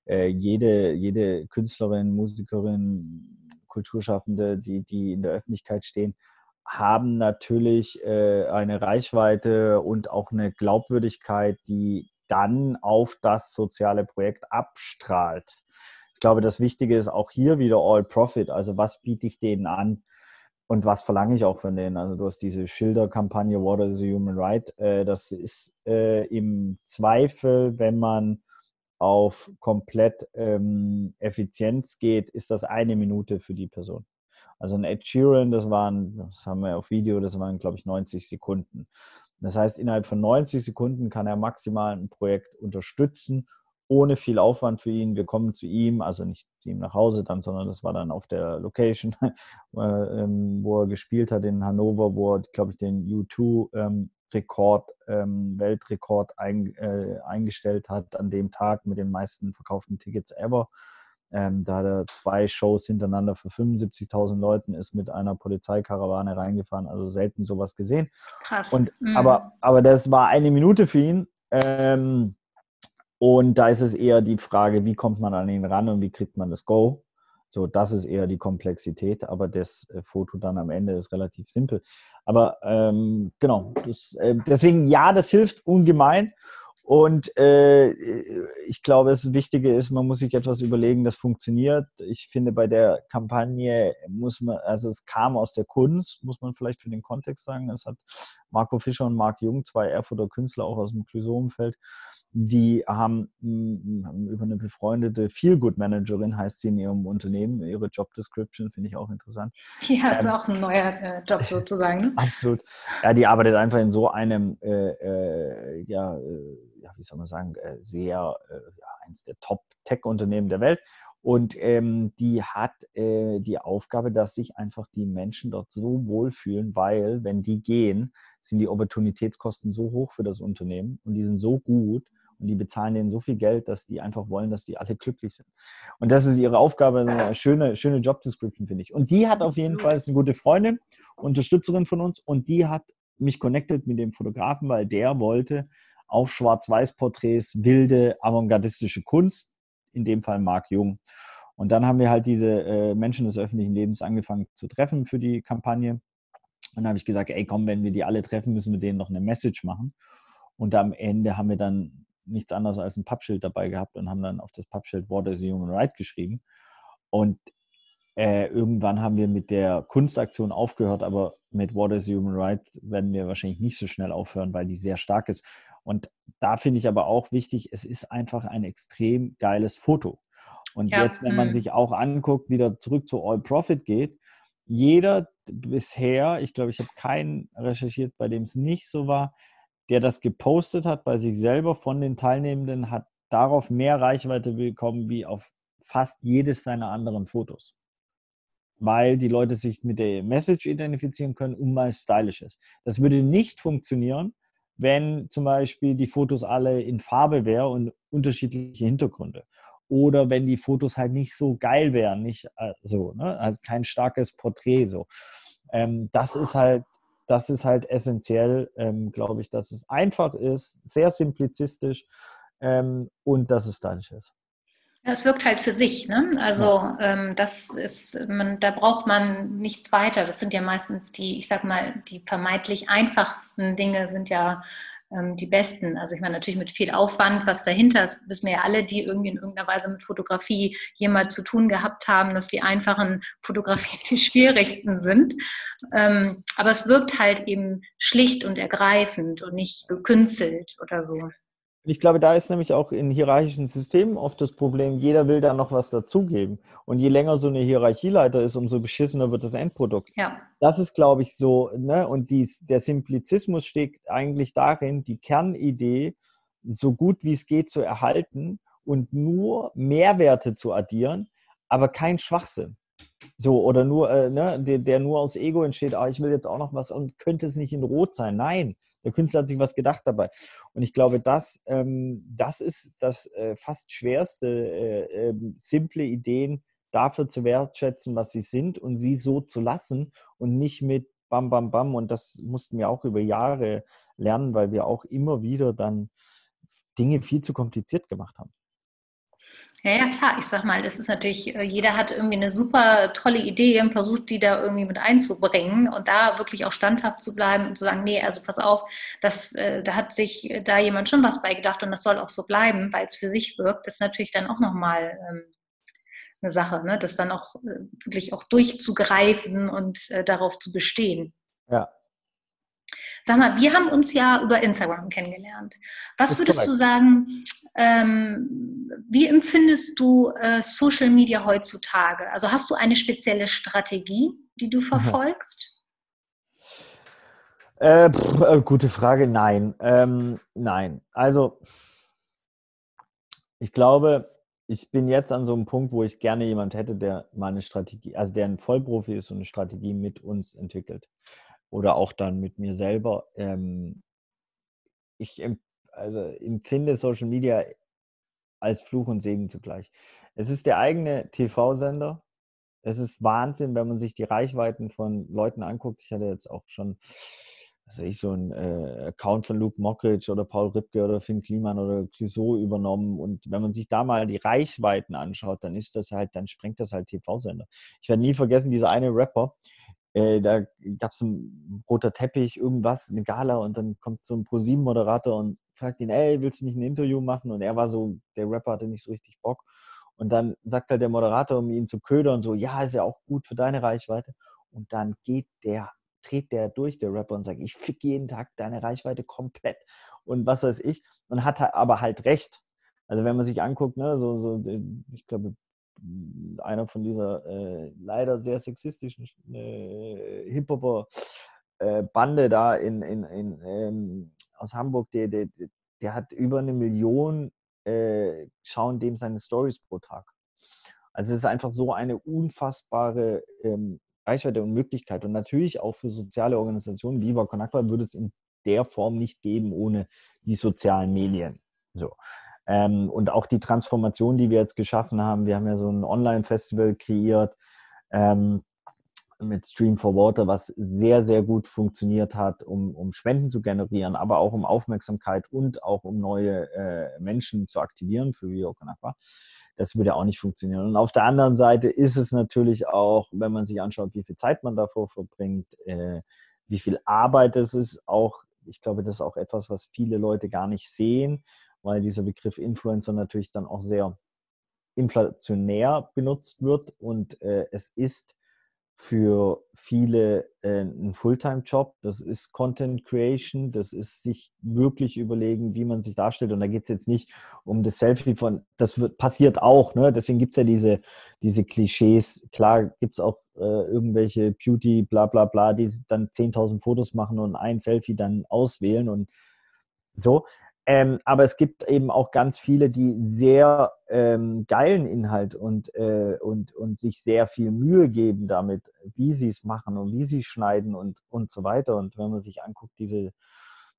[SPEAKER 2] äh, jede, jede Künstlerin, Musikerin, Kulturschaffende, die, die in der Öffentlichkeit stehen, haben natürlich äh, eine Reichweite und auch eine Glaubwürdigkeit, die dann auf das soziale Projekt abstrahlt. Ich glaube, das Wichtige ist auch hier wieder All Profit. Also was biete ich denen an und was verlange ich auch von denen? Also du hast diese Schilderkampagne Water is a Human Right. Äh, das ist äh, im Zweifel, wenn man auf komplett ähm, Effizienz geht, ist das eine Minute für die Person. Also ein Ed Sheeran, das waren, das haben wir auf Video, das waren, glaube ich, 90 Sekunden. Das heißt, innerhalb von 90 Sekunden kann er maximal ein Projekt unterstützen, ohne viel Aufwand für ihn. Wir kommen zu ihm, also nicht zu ihm nach Hause dann, sondern das war dann auf der Location, äh, ähm, wo er gespielt hat in Hannover, wo er, glaube ich, den U2 Rekord, ähm, Weltrekord äh, eingestellt hat an dem Tag mit den meisten verkauften Tickets ever. Ähm, da hat er zwei Shows hintereinander für 75.000 Leuten ist mit einer Polizeikarawane reingefahren, also selten sowas gesehen. Krass. Und, mhm. aber, aber das war eine Minute für ihn. Ähm, und da ist es eher die Frage, wie kommt man an ihn ran und wie kriegt man das Go? So, das ist eher die Komplexität, aber das äh, Foto dann am Ende ist relativ simpel. Aber ähm, genau, das, äh, deswegen ja, das hilft ungemein. Und äh, ich glaube, das Wichtige ist, man muss sich etwas überlegen, das funktioniert. Ich finde, bei der Kampagne muss man, also es kam aus der Kunst, muss man vielleicht für den Kontext sagen. Es hat Marco Fischer und Marc Jung, zwei Erfurter Künstler auch aus dem Clouseau-Umfeld, die haben, hm, haben, über eine befreundete Feelgood-Managerin, heißt sie in ihrem Unternehmen, ihre Job Description finde ich auch interessant.
[SPEAKER 1] Ja, ist ähm, auch ein neuer äh, Job sozusagen.
[SPEAKER 2] Absolut. Ja, die arbeitet einfach in so einem, äh, äh, ja, äh, ja, wie soll man sagen, äh, sehr, äh, ja, eins der Top-Tech-Unternehmen der Welt. Und ähm, die hat äh, die Aufgabe, dass sich einfach die Menschen dort so wohlfühlen, weil wenn die gehen, sind die Opportunitätskosten so hoch für das Unternehmen und die sind so gut die bezahlen denen so viel Geld, dass die einfach wollen, dass die alle glücklich sind. Und das ist ihre Aufgabe, eine schöne, schöne Job-Description, finde ich. Und die hat auf jeden Fall, ist eine gute Freundin, Unterstützerin von uns und die hat mich connected mit dem Fotografen, weil der wollte auf Schwarz-Weiß-Porträts wilde avantgardistische Kunst, in dem Fall Marc Jung. Und dann haben wir halt diese äh, Menschen des öffentlichen Lebens angefangen zu treffen für die Kampagne. Und dann habe ich gesagt, ey komm, wenn wir die alle treffen, müssen wir denen noch eine Message machen. Und am Ende haben wir dann nichts anderes als ein Pappschild dabei gehabt und haben dann auf das Pappschild What is a Human Right geschrieben. Und äh, irgendwann haben wir mit der Kunstaktion aufgehört, aber mit What is a Human Right werden wir wahrscheinlich nicht so schnell aufhören, weil die sehr stark ist. Und da finde ich aber auch wichtig, es ist einfach ein extrem geiles Foto. Und ja. jetzt, wenn man hm. sich auch anguckt, wieder zurück zu All Profit geht, jeder bisher, ich glaube, ich habe keinen recherchiert, bei dem es nicht so war, der das gepostet hat bei sich selber von den Teilnehmenden, hat darauf mehr Reichweite bekommen wie auf fast jedes seiner anderen Fotos. Weil die Leute sich mit der Message identifizieren können und mal stylisch ist. Das würde nicht funktionieren, wenn zum Beispiel die Fotos alle in Farbe wären und unterschiedliche Hintergründe. Oder wenn die Fotos halt nicht so geil wären, nicht äh, so, ne? also kein starkes Porträt so. Ähm, das ist halt, das ist halt essentiell, ähm, glaube ich, dass es einfach ist, sehr simplizistisch ähm, und dass es stylisch ist.
[SPEAKER 1] Es wirkt halt für sich, ne? Also ja. ähm, das ist, man, da braucht man nichts weiter. Das sind ja meistens die, ich sag mal, die vermeintlich einfachsten Dinge sind ja die besten. Also ich meine natürlich mit viel Aufwand, was dahinter ist, wissen wir ja alle, die irgendwie in irgendeiner Weise mit Fotografie jemals zu tun gehabt haben, dass die einfachen Fotografien die schwierigsten sind. Ähm, aber es wirkt halt eben schlicht und ergreifend und nicht gekünstelt oder so.
[SPEAKER 2] Ich glaube, da ist nämlich auch in hierarchischen Systemen oft das Problem, jeder will da noch was dazugeben. Und je länger so eine Hierarchieleiter ist, umso beschissener wird das Endprodukt. Ja. Das ist, glaube ich, so, ne? Und dies, der Simplizismus steckt eigentlich darin, die Kernidee so gut wie es geht zu erhalten und nur Mehrwerte zu addieren, aber kein Schwachsinn. So, oder nur, äh, ne, der, der nur aus Ego entsteht, ah, ich will jetzt auch noch was und könnte es nicht in Rot sein. Nein, der Künstler hat sich was gedacht dabei. Und ich glaube, das, ähm, das ist das äh, fast schwerste, äh, äh, simple Ideen dafür zu wertschätzen, was sie sind und sie so zu lassen und nicht mit Bam, Bam, Bam. Und das mussten wir auch über Jahre lernen, weil wir auch immer wieder dann Dinge viel zu kompliziert gemacht haben.
[SPEAKER 1] Ja, ja, klar. Ich sag mal, das ist natürlich, äh, jeder hat irgendwie eine super tolle Idee und versucht, die da irgendwie mit einzubringen und da wirklich auch standhaft zu bleiben und zu sagen, nee, also pass auf, das, äh, da hat sich äh, da jemand schon was beigedacht und das soll auch so bleiben, weil es für sich wirkt, ist natürlich dann auch nochmal ähm, eine Sache, ne? das dann auch wirklich auch durchzugreifen und darauf zu bestehen.
[SPEAKER 2] Ja,
[SPEAKER 1] Sag mal, wir haben uns ja über Instagram kennengelernt. Was würdest korrekt. du sagen, ähm, wie empfindest du äh, Social Media heutzutage? Also hast du eine spezielle Strategie, die du verfolgst?
[SPEAKER 2] Äh, pff, äh, gute Frage, nein. Ähm, nein. Also, ich glaube, ich bin jetzt an so einem Punkt, wo ich gerne jemand hätte, der mal eine Strategie, also der ein Vollprofi ist und eine Strategie mit uns entwickelt oder auch dann mit mir selber. Ähm, ich also empfinde Social Media als Fluch und Segen zugleich. Es ist der eigene TV-Sender. Es ist Wahnsinn, wenn man sich die Reichweiten von Leuten anguckt. Ich hatte jetzt auch schon also ich, so ein äh, Account von Luke Mockridge oder Paul Ripke oder Finn Kliman oder Clouseau übernommen. Und wenn man sich da mal die Reichweiten anschaut, dann ist das halt, dann sprengt das halt TV-Sender. Ich werde nie vergessen, dieser eine Rapper, äh, da gab es ein roter Teppich, irgendwas, eine Gala und dann kommt so ein ProSieben-Moderator und fragt ihn, ey, willst du nicht ein Interview machen? Und er war so, der Rapper hatte nicht so richtig Bock. Und dann sagt halt der Moderator, um ihn zu ködern, so, ja, ist ja auch gut für deine Reichweite. Und dann geht der, dreht der durch, der Rapper, und sagt, ich fick jeden Tag deine Reichweite komplett. Und was weiß ich. Und hat aber halt recht. Also wenn man sich anguckt, ne, so, so, ich glaube, einer von dieser äh, leider sehr sexistischen äh, Hip-Hopper-Bande äh, da in, in, in ähm, aus Hamburg, der, der, der hat über eine Million äh, schauen dem seine Stories pro Tag. Also es ist einfach so eine unfassbare ähm, Reichweite und Möglichkeit. Und natürlich auch für soziale Organisationen wie Viva würde es in der Form nicht geben ohne die sozialen Medien. So. Ähm, und auch die Transformation, die wir jetzt geschaffen haben. Wir haben ja so ein Online-Festival kreiert ähm, mit Stream for Water, was sehr, sehr gut funktioniert hat, um, um Spenden zu generieren, aber auch um Aufmerksamkeit und auch um neue äh, Menschen zu aktivieren für Rio Conakwa. Das würde auch nicht funktionieren. Und auf der anderen Seite ist es natürlich auch, wenn man sich anschaut, wie viel Zeit man davor verbringt, äh, wie viel Arbeit es ist, auch, ich glaube, das ist auch etwas, was viele Leute gar nicht sehen weil dieser Begriff Influencer natürlich dann auch sehr inflationär benutzt wird und äh, es ist für viele äh, ein Fulltime-Job. Das ist Content Creation, das ist sich wirklich überlegen, wie man sich darstellt. Und da geht es jetzt nicht um das Selfie von, das wird, passiert auch, ne? deswegen gibt es ja diese, diese Klischees. Klar gibt es auch äh, irgendwelche Beauty, bla bla bla, die dann 10.000 Fotos machen und ein Selfie dann auswählen und so. Ähm, aber es gibt eben auch ganz viele, die sehr ähm, geilen Inhalt und, äh, und, und sich sehr viel Mühe geben damit, wie sie es machen und wie sie schneiden und, und so weiter. Und wenn man sich anguckt, diese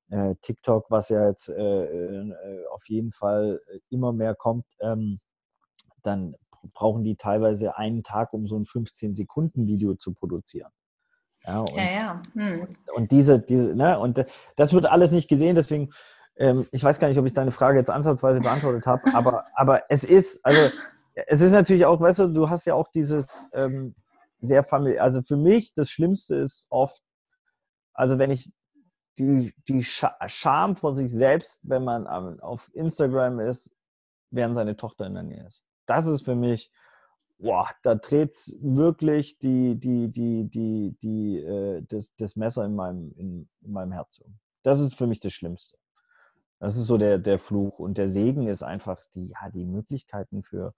[SPEAKER 2] äh, TikTok, was ja jetzt äh, äh auf jeden Fall immer mehr kommt, ähm, dann brauchen die teilweise einen Tag, um so ein 15-Sekunden-Video zu produzieren.
[SPEAKER 1] Ja, und, ja, ja. Hm.
[SPEAKER 2] und diese, diese, ne, und das wird alles nicht gesehen, deswegen ähm, ich weiß gar nicht, ob ich deine Frage jetzt ansatzweise beantwortet habe, aber, aber es ist, also es ist natürlich auch, weißt du, du hast ja auch dieses ähm, sehr familiär, also für mich das Schlimmste ist oft, also wenn ich die, die Scham vor sich selbst, wenn man auf Instagram ist, während seine Tochter in der Nähe ist. Das ist für mich, boah, da dreht wirklich die, die, die, die, die, äh, das, das Messer in meinem, in, in meinem Herz um. Das ist für mich das Schlimmste. Das ist so der, der Fluch. Und der Segen ist einfach die, ja, die Möglichkeiten für,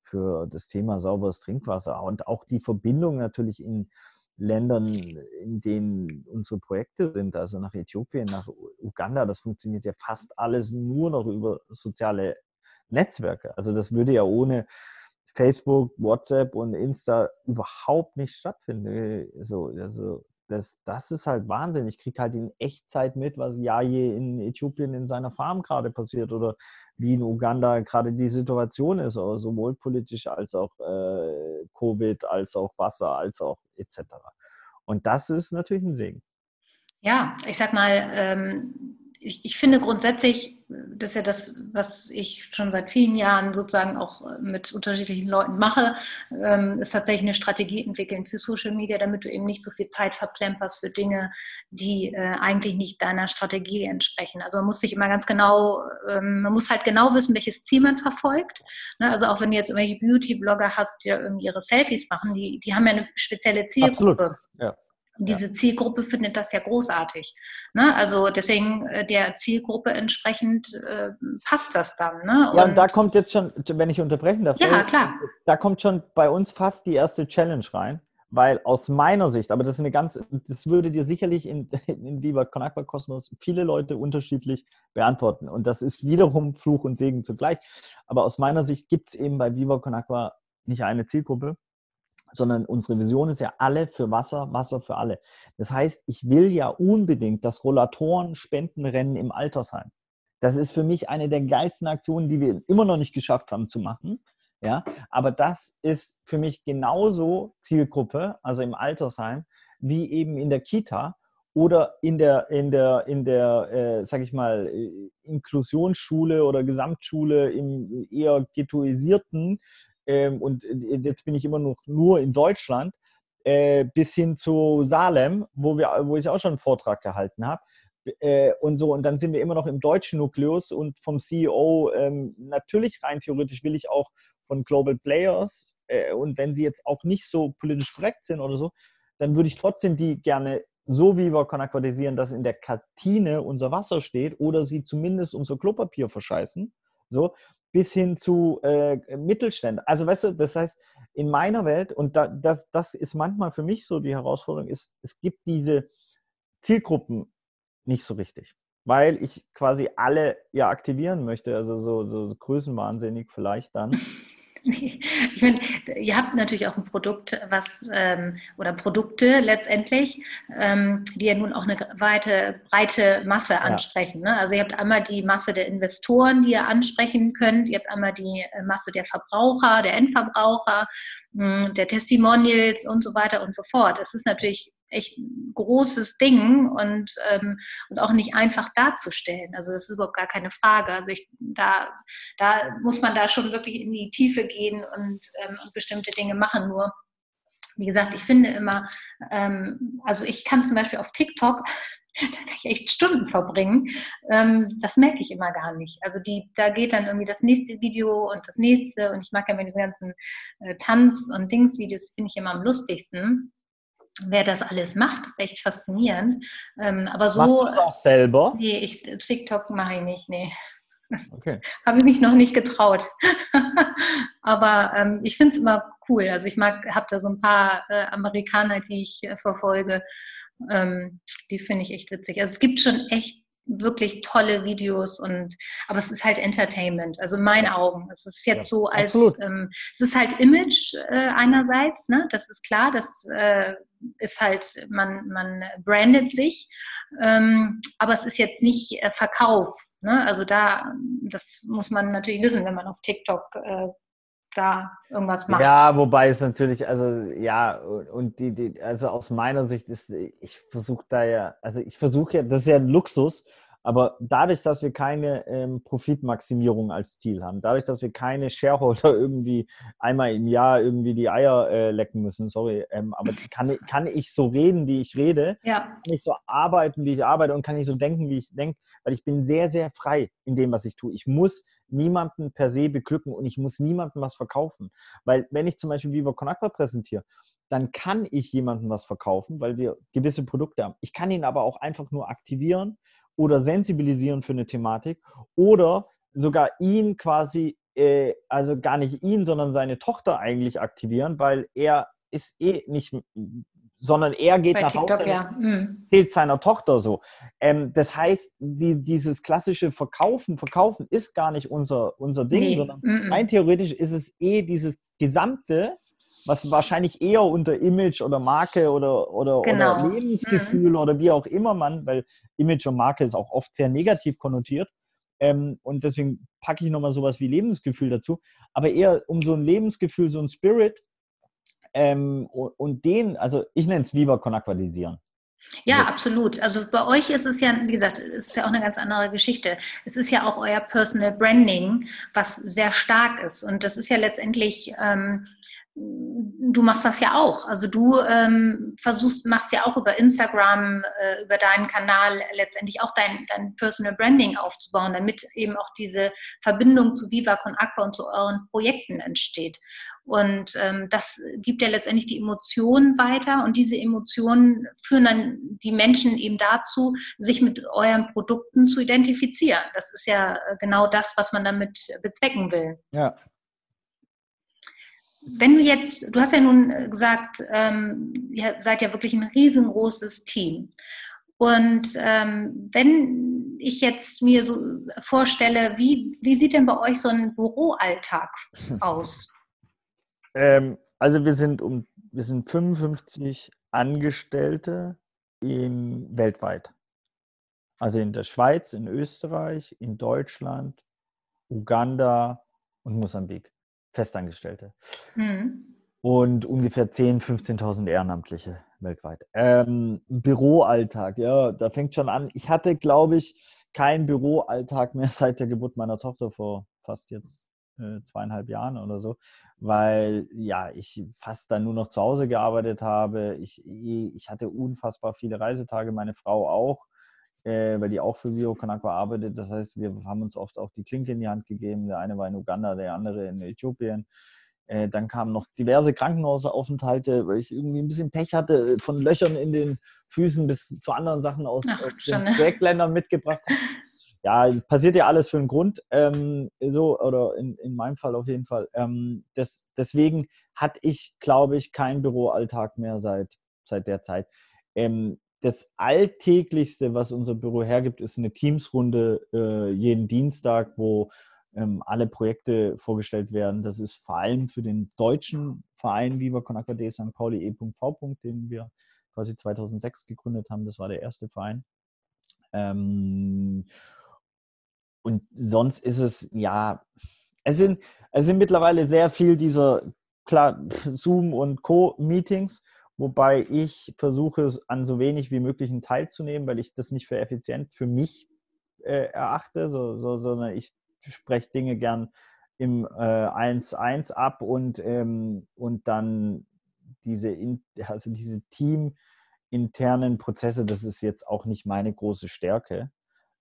[SPEAKER 2] für das Thema sauberes Trinkwasser und auch die Verbindung natürlich in Ländern, in denen unsere Projekte sind, also nach Äthiopien, nach Uganda, das funktioniert ja fast alles nur noch über soziale Netzwerke. Also das würde ja ohne Facebook, WhatsApp und Insta überhaupt nicht stattfinden. So, also das, das ist halt Wahnsinn. Ich kriege halt in Echtzeit mit, was ja je in Äthiopien in seiner Farm gerade passiert oder wie in Uganda gerade die Situation ist, sowohl politisch als auch äh, Covid, als auch Wasser, als auch etc. Und das ist natürlich ein Segen.
[SPEAKER 1] Ja, ich sag mal, ähm ich, ich, finde grundsätzlich, das ist ja das, was ich schon seit vielen Jahren sozusagen auch mit unterschiedlichen Leuten mache, ähm, ist tatsächlich eine Strategie entwickeln für Social Media, damit du eben nicht so viel Zeit verplemperst für Dinge, die äh, eigentlich nicht deiner Strategie entsprechen. Also man muss sich immer ganz genau, ähm, man muss halt genau wissen, welches Ziel man verfolgt. Ne? Also auch wenn du jetzt irgendwelche Beauty-Blogger hast, die irgendwie ihre Selfies machen, die, die haben ja eine spezielle Zielgruppe. Absolut. Ja. Und diese Zielgruppe findet das ja großartig. Ne? Also deswegen äh, der Zielgruppe entsprechend äh, passt das dann. Ne?
[SPEAKER 2] Ja, und, und, da kommt jetzt schon, wenn ich unterbrechen darf,
[SPEAKER 1] ja, klar.
[SPEAKER 2] da kommt schon bei uns fast die erste Challenge rein. Weil aus meiner Sicht, aber das ist eine ganz, das würde dir sicherlich in, in Viva Conakwa Kosmos viele Leute unterschiedlich beantworten. Und das ist wiederum Fluch und Segen zugleich. Aber aus meiner Sicht gibt es eben bei Viva Conakwa nicht eine Zielgruppe, sondern unsere Vision ist ja alle für Wasser, Wasser für alle. Das heißt, ich will ja unbedingt das Rollatoren-Spendenrennen im Altersheim. Das ist für mich eine der geilsten Aktionen, die wir immer noch nicht geschafft haben zu machen. Ja, aber das ist für mich genauso Zielgruppe, also im Altersheim, wie eben in der Kita oder in der, in der, in der, äh, sag ich mal, äh, Inklusionsschule oder Gesamtschule im eher ghettoisierten ähm, und äh, jetzt bin ich immer noch nur in Deutschland, äh, bis hin zu Salem, wo, wir, wo ich auch schon einen Vortrag gehalten habe. Äh, und so, und dann sind wir immer noch im deutschen Nukleus und vom CEO, ähm, natürlich rein theoretisch will ich auch von Global Players, äh, und wenn sie jetzt auch nicht so politisch korrekt sind oder so, dann würde ich trotzdem die gerne so wie wir konakwadisieren, dass in der Kantine unser Wasser steht oder sie zumindest unser Klopapier verscheißen. So, bis hin zu äh, Mittelständen. Also weißt du, das heißt, in meiner Welt, und da, das, das ist manchmal für mich so die Herausforderung, ist, es gibt diese Zielgruppen nicht so richtig, weil ich quasi alle ja aktivieren möchte, also so, so größenwahnsinnig vielleicht dann.
[SPEAKER 1] Ich meine, ihr habt natürlich auch ein Produkt, was ähm, oder Produkte letztendlich, ähm, die ja nun auch eine weite, breite Masse ansprechen. Ja. Ne? Also ihr habt einmal die Masse der Investoren, die ihr ansprechen könnt, ihr habt einmal die äh, Masse der Verbraucher, der Endverbraucher, mh, hm, der Testimonials und so weiter und so fort. Es ist natürlich echt ein großes Ding und, ähm, und auch nicht einfach darzustellen. Also das ist überhaupt gar keine Frage. Also ich, da, da muss man da schon wirklich in die Tiefe gehen und, ähm, und bestimmte Dinge machen. Nur, wie gesagt, ich finde immer, ähm, also ich kann zum Beispiel auf TikTok, da kann ich echt Stunden verbringen. Ähm, das merke ich immer gar nicht. Also die, da geht dann irgendwie das nächste Video und das nächste und ich mag ja mit diesen ganzen äh, Tanz- und Dingsvideos, finde ich immer am lustigsten. Wer das alles macht. Ist echt faszinierend. Ähm, aber so.
[SPEAKER 2] Machst du es auch selber?
[SPEAKER 1] Nee, ich, TikTok mache ich nicht, nee.
[SPEAKER 2] Okay.
[SPEAKER 1] Habe ich mich noch nicht getraut. aber ähm, ich finde es immer cool. Also ich mag, habe da so ein paar äh, Amerikaner, die ich äh, verfolge. Ähm, die finde ich echt witzig. Also es gibt schon echt wirklich tolle Videos und aber es ist halt Entertainment, also in meinen Augen. Es ist jetzt ja, so als ähm, es ist halt Image äh, einerseits, ne? Das ist klar, das äh, ist halt, man, man brandet sich, ähm, aber es ist jetzt nicht äh, Verkauf. Ne? Also da, das muss man natürlich wissen, wenn man auf TikTok äh, da irgendwas macht.
[SPEAKER 2] Ja, wobei es natürlich, also ja, und die, die also aus meiner Sicht ist, ich versuche da ja, also ich versuche ja, das ist ja ein Luxus, aber dadurch, dass wir keine ähm, Profitmaximierung als Ziel haben, dadurch, dass wir keine Shareholder irgendwie einmal im Jahr irgendwie die Eier äh, lecken müssen, sorry, ähm, aber kann, kann ich so reden, wie ich rede,
[SPEAKER 1] ja.
[SPEAKER 2] kann ich so arbeiten, wie ich arbeite und kann ich so denken, wie ich denke, weil ich bin sehr, sehr frei in dem, was ich tue. Ich muss niemanden per se beglücken und ich muss niemandem was verkaufen. Weil wenn ich zum Beispiel Viva Con Aqua präsentiere, dann kann ich jemandem was verkaufen, weil wir gewisse Produkte haben. Ich kann ihn aber auch einfach nur aktivieren oder sensibilisieren für eine Thematik oder sogar ihn quasi, äh, also gar nicht ihn, sondern seine Tochter eigentlich aktivieren, weil er ist eh nicht, sondern er geht Bei nach TikTok, Hause, ja. mhm. fehlt seiner Tochter so. Ähm, das heißt, die, dieses klassische Verkaufen, Verkaufen ist gar nicht unser, unser Ding, nee. sondern mhm. rein theoretisch ist es eh dieses gesamte was wahrscheinlich eher unter Image oder Marke oder, oder, genau. oder Lebensgefühl mhm. oder wie auch immer man, weil Image und Marke ist auch oft sehr negativ konnotiert. Ähm, und deswegen packe ich nochmal sowas wie Lebensgefühl dazu. Aber eher um so ein Lebensgefühl, so ein Spirit ähm, und, den, also ich nenne es Viva Conakwadisieren.
[SPEAKER 1] Ja, absolut. Also bei euch ist es ja, wie gesagt, ist ja auch eine ganz andere Geschichte. Es ist ja auch euer Personal Branding, was sehr stark ist. Und das ist ja letztendlich ähm, du machst das ja auch. Also du ähm, versuchst, machst ja auch über Instagram, äh, über deinen Kanal letztendlich auch dein, dein Personal Branding aufzubauen, damit eben auch diese Verbindung zu Viva Con Aqua und zu euren Projekten entsteht. Und ähm, das gibt ja letztendlich die Emotionen weiter und diese Emotionen führen dann die Menschen eben dazu, sich mit euren Produkten zu identifizieren. Das ist ja äh, genau das, was man damit bezwecken will.
[SPEAKER 2] Ja,
[SPEAKER 1] wenn du jetzt, du hast ja nun gesagt, ähm, ihr seid ja wirklich ein riesengroßes Team. Und ähm, wenn ich jetzt mir so vorstelle, wie, wie sieht denn bei euch so ein Büroalltag aus?
[SPEAKER 2] Ähm, also wir sind um wir sind 55 Angestellte in, weltweit. Also in der Schweiz, in Österreich, in Deutschland, Uganda und Mosambik. Festangestellte. Mhm. Und ungefähr 10.000, 15.000 Ehrenamtliche weltweit. Ähm, Büroalltag, ja, da fängt schon an. Ich hatte, glaube ich, keinen Büroalltag mehr seit der Geburt meiner Tochter vor fast jetzt äh, zweieinhalb Jahren oder so, weil ja, ich fast dann nur noch zu Hause gearbeitet habe. Ich, ich hatte unfassbar viele Reisetage, meine Frau auch äh, weil die auch für Vio Kanakwa arbeitet. Das heißt, wir haben uns oft auch die Klinke in die Hand gegeben. Der eine war in Uganda, der andere in Äthiopien. Äh, dann kamen noch diverse Krankenhausaufenthalte, weil ich irgendwie ein bisschen Pech hatte, äh, von Löchern in den Füßen bis zu anderen Sachen aus, Ach, aus den Projektländern mitgebracht. Ja, passiert ja alles für einen Grund, ähm, so, oder in, in meinem Fall auf jeden Fall. Ähm, das, deswegen hatte ich, glaube ich, keinen Büroalltag mehr seit, seit der Zeit. Ähm, das Alltäglichste, was unser Büro hergibt, ist eine Teamsrunde äh, jeden Dienstag, wo ähm, alle Projekte vorgestellt werden. Das ist vor allem für den deutschen Verein Viva Con Aqua de St. Pauli e.v. den wir quasi 2006 gegründet haben. Das war der erste Verein. Und sonst ist es, ja, es sind, es sind mittlerweile sehr viel dieser, klar, Zoom und Co-Meetings wobei ich versuche, an so wenig wie möglich teilzunehmen, weil ich das nicht für effizient für mich äh, erachte, so, so, sondern ich spreche Dinge gern im 1-1 äh, ab und, ähm, und dann diese, in, also diese teaminternen Prozesse, das ist jetzt auch nicht meine große Stärke,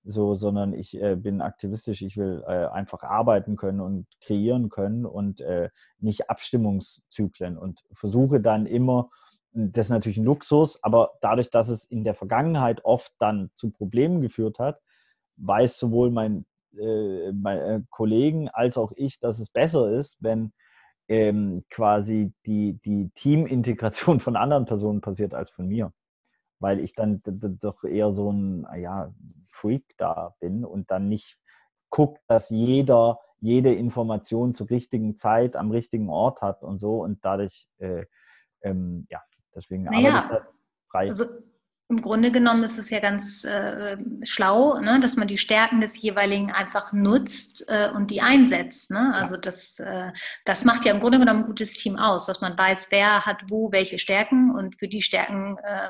[SPEAKER 2] so, sondern ich äh, bin aktivistisch, ich will äh, einfach arbeiten können und kreieren können und äh, nicht Abstimmungszyklen und versuche dann immer das ist natürlich ein Luxus, aber dadurch, dass es in der Vergangenheit oft dann zu Problemen geführt hat, weiß sowohl mein, äh, mein äh, Kollegen als auch ich, dass es besser ist, wenn ähm, quasi die, die Teamintegration von anderen Personen passiert als von mir. Weil ich dann doch eher so ein ja, Freak da bin und dann nicht guckt, dass jeder jede Information zur richtigen Zeit am richtigen Ort hat und so und dadurch, äh, ähm, ja, deswegen
[SPEAKER 1] naja, arbeite ich da frei. Also im Grunde genommen ist es ja ganz äh, schlau, ne, dass man die Stärken des jeweiligen einfach nutzt äh, und die einsetzt. Ne? Also das, äh, das macht ja im Grunde genommen ein gutes Team aus, dass man weiß, wer hat wo welche Stärken und für die Stärken äh,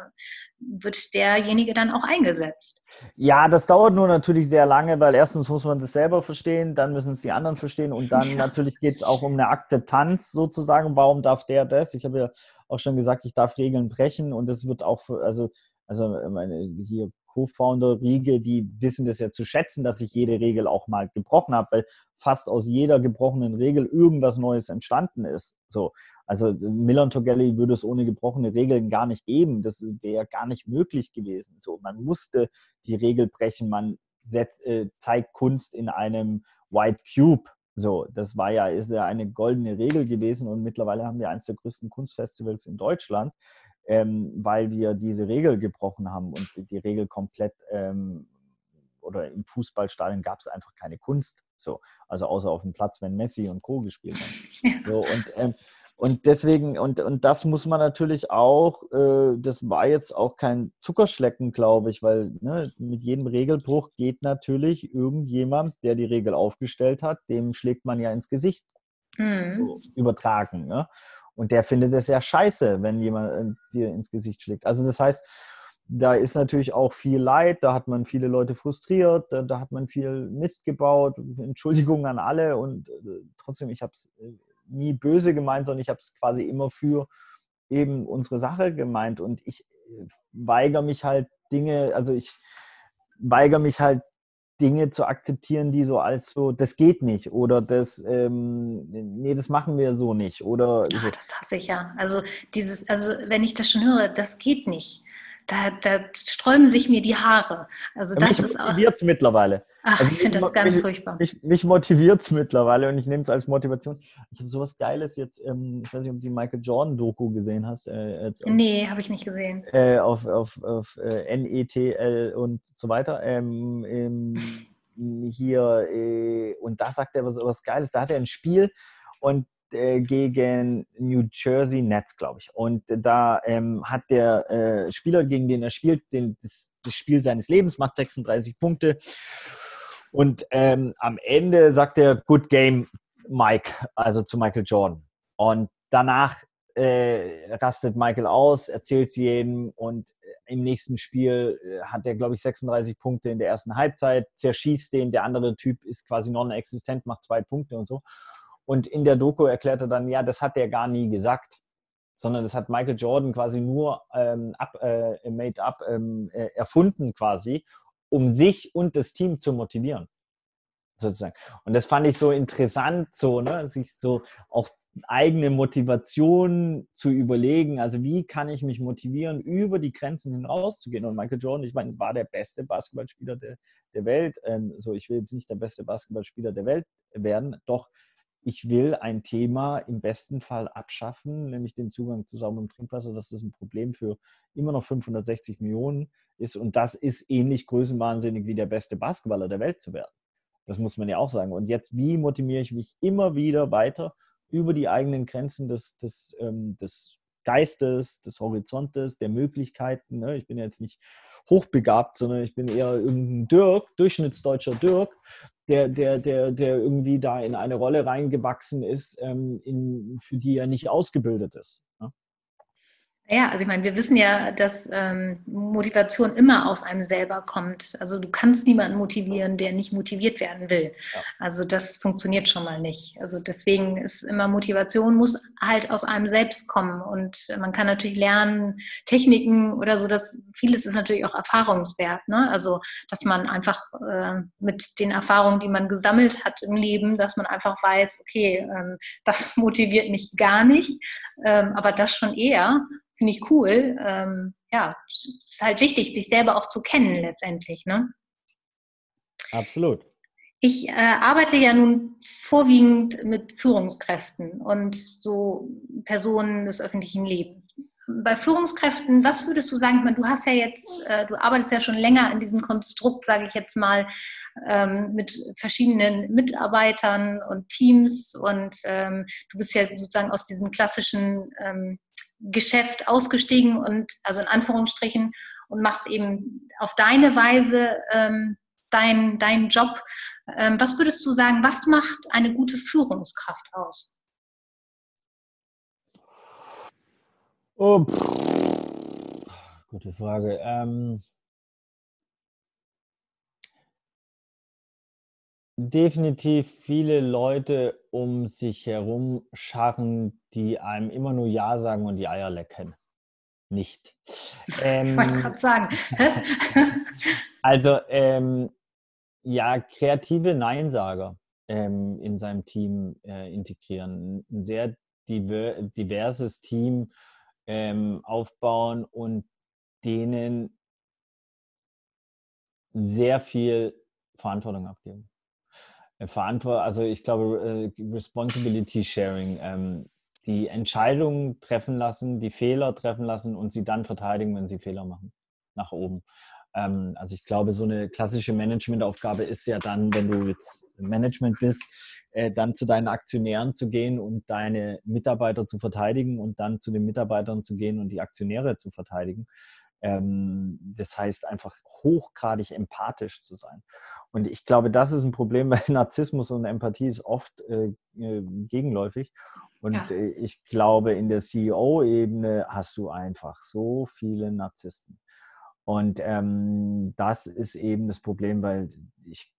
[SPEAKER 1] wird derjenige dann auch eingesetzt.
[SPEAKER 2] Ja, das dauert nur natürlich sehr lange, weil erstens muss man das selber verstehen, dann müssen es die anderen verstehen und dann ja. natürlich geht es auch um eine Akzeptanz sozusagen. Warum darf der das? Ich habe ja auch schon gesagt, ich darf Regeln brechen und es wird auch, für, also also äh, meine hier Co-Founder Riege, die wissen das ja zu schätzen, dass ich jede Regel auch mal gebrochen habe, weil fast aus jeder gebrochenen Regel irgendwas Neues entstanden ist. So, also Miller Togelli würde es ohne gebrochene Regeln gar nicht geben. Das wäre gar nicht möglich gewesen. So, man musste die Regel brechen. Man setzt, äh, zeigt Kunst in einem White Cube. So, das war ja, ist ja eine goldene Regel gewesen und mittlerweile haben wir eines der größten Kunstfestivals in Deutschland ähm, weil wir diese Regel gebrochen haben und die Regel komplett ähm, oder im Fußballstadion gab es einfach keine Kunst. So, also außer auf dem Platz, wenn Messi und Co. gespielt haben. So, und, ähm, und deswegen, und, und das muss man natürlich auch, äh, das war jetzt auch kein Zuckerschlecken, glaube ich, weil ne, mit jedem Regelbruch geht natürlich irgendjemand, der die Regel aufgestellt hat, dem schlägt man ja ins Gesicht. Mhm. So, übertragen. Ne? Und der findet es ja scheiße, wenn jemand äh, dir ins Gesicht schlägt. Also das heißt, da ist natürlich auch viel Leid, da hat man viele Leute frustriert, da, da hat man viel Mist gebaut. Entschuldigung an alle und äh, trotzdem, ich habe es äh, nie böse gemeint, sondern ich habe es quasi immer für eben unsere Sache gemeint und ich äh, weigere mich halt Dinge, also ich weigere mich halt Dinge zu akzeptieren, die so als so, das geht nicht oder das, ähm, nee, das machen wir so nicht oder.
[SPEAKER 1] Ach, das hasse ich ja. Also dieses, also wenn ich das schon höre, das geht nicht da, da sträuben sich mir die Haare. Also das
[SPEAKER 2] mich
[SPEAKER 1] ist
[SPEAKER 2] auch. mittlerweile.
[SPEAKER 1] Ach, also ich finde das ganz mich, furchtbar.
[SPEAKER 2] Mich, mich motiviert es mittlerweile und ich nehme es als Motivation. Ich habe sowas Geiles jetzt, ähm, ich weiß nicht, ob du die Michael Jordan-Doku gesehen hast. Äh,
[SPEAKER 1] nee, habe ich nicht gesehen.
[SPEAKER 2] Äh, auf auf, auf äh, NETL und so weiter. Ähm, ähm, hier, äh, und da sagt er was, was Geiles. Da hat er ein Spiel und äh, gegen New Jersey Nets, glaube ich. Und da ähm, hat der äh, Spieler, gegen den er spielt, den, das, das, Spiel seines Lebens, macht 36 Punkte. Und ähm, am Ende sagt er, good game, Mike, also zu Michael Jordan. Und danach äh, rastet Michael aus, erzählt es jedem und äh, im nächsten Spiel äh, hat er, glaube ich, 36 Punkte in der ersten Halbzeit, zerschießt den, der andere Typ ist quasi non-existent, macht zwei Punkte und so. Und in der Doku erklärt er dann, ja, das hat er gar nie gesagt, sondern das hat Michael Jordan quasi nur ähm, up, äh, made up ähm, äh, erfunden quasi, um sich und das Team zu motivieren. Sozusagen. Und das fand ich so interessant, so, ne, sich so auch eigene Motivation zu überlegen. Also wie kann ich mich motivieren, über die Grenzen hinauszugehen? Und Michael Jordan, ich meine, war der beste Basketballspieler der, der Welt. Ähm, so, ich will jetzt nicht der beste Basketballspieler der Welt werden, doch ich will ein Thema im besten Fall abschaffen, nämlich den Zugang zu sauberem Trinkwasser, dass das ein Problem für immer noch 560 Millionen ist. Und das ist ähnlich größenwahnsinnig wie der beste Basketballer der Welt zu werden. Das muss man ja auch sagen. Und jetzt, wie motiviere ich mich immer wieder weiter über die eigenen Grenzen des, des, ähm, des Geistes, des Horizontes, der Möglichkeiten. Ne? Ich bin jetzt nicht hochbegabt, sondern ich bin eher irgendein Dirk, durchschnittsdeutscher Dirk, der, der, der, der irgendwie da in eine Rolle reingewachsen ist, ähm, in, für die er nicht ausgebildet ist. Ne?
[SPEAKER 1] Ja, also ich meine, wir wissen ja, dass ähm, Motivation immer aus einem selber kommt. Also du kannst niemanden motivieren, der nicht motiviert werden will. Ja. Also das funktioniert schon mal nicht. Also deswegen ist immer Motivation muss halt aus einem selbst kommen. Und man kann natürlich lernen, Techniken oder so, dass vieles ist natürlich auch Erfahrungswert. Ne? Also dass man einfach äh, mit den Erfahrungen, die man gesammelt hat im Leben, dass man einfach weiß, okay, ähm, das motiviert mich gar nicht, ähm, aber das schon eher. Finde ich cool. Ähm, ja, es ist halt wichtig, sich selber auch zu kennen letztendlich. Ne?
[SPEAKER 2] Absolut.
[SPEAKER 1] Ich äh, arbeite ja nun vorwiegend mit Führungskräften und so Personen des öffentlichen Lebens. Bei Führungskräften, was würdest du sagen? Meine, du hast ja jetzt, äh, du arbeitest ja schon länger in diesem Konstrukt, sage ich jetzt mal, ähm, mit verschiedenen Mitarbeitern und Teams und ähm, du bist ja sozusagen aus diesem klassischen ähm, Geschäft ausgestiegen und also in Anführungsstrichen und machst eben auf deine Weise ähm, deinen dein Job. Ähm, was würdest du sagen, was macht eine gute Führungskraft aus?
[SPEAKER 2] Oh, gute Frage. Ähm, definitiv viele Leute um sich herum scharren, die einem immer nur Ja sagen und die Eier lecken. Nicht.
[SPEAKER 1] Ähm, ich wollte ähm, gerade sagen.
[SPEAKER 2] also, ähm, ja, kreative Neinsager ähm, in seinem Team äh, integrieren. Ein sehr diver diverses Team ähm, aufbauen und denen sehr viel Verantwortung abgeben. Äh, Verantwortung, also ich glaube, äh, Responsibility Sharing, ähm, die Entscheidungen treffen lassen, die Fehler treffen lassen und sie dann verteidigen, wenn sie Fehler machen, nach oben. Ähm, also ich glaube, so eine klassische Managementaufgabe ist ja dann, wenn du jetzt Management bist, äh, dann zu deinen Aktionären zu gehen und deine Mitarbeiter zu verteidigen und dann zu den Mitarbeitern zu gehen und die Aktionäre zu verteidigen. Ähm, das heißt einfach hochgradig empathisch zu sein. Und ich glaube, das ist ein Problem, weil Narzissmus und Empathie ist oft äh, äh gegenläufig. Und ja. Äh, ich glaube, in der CEO-Ebene hast du einfach so viele Narzissten. Und ähm, das ist eben das Problem, weil ich,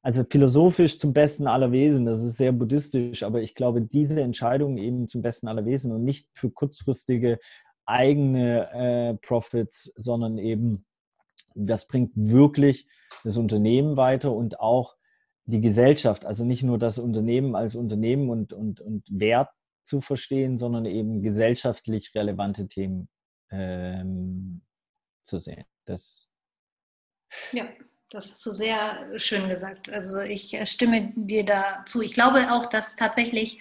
[SPEAKER 2] also philosophisch zum Besten aller Wesen, das ist sehr buddhistisch, aber ich glaube, diese Entscheidung eben zum Besten aller Wesen und nicht für kurzfristige eigene äh, Profits, sondern eben, das bringt wirklich das Unternehmen weiter und auch die Gesellschaft, also nicht nur das Unternehmen als Unternehmen und, und, und Wert zu verstehen, sondern eben gesellschaftlich relevante Themen ähm, zu sehen. Das
[SPEAKER 1] ja, das hast du sehr schön gesagt. Also ich äh, stimme dir dazu. Ich glaube auch, dass tatsächlich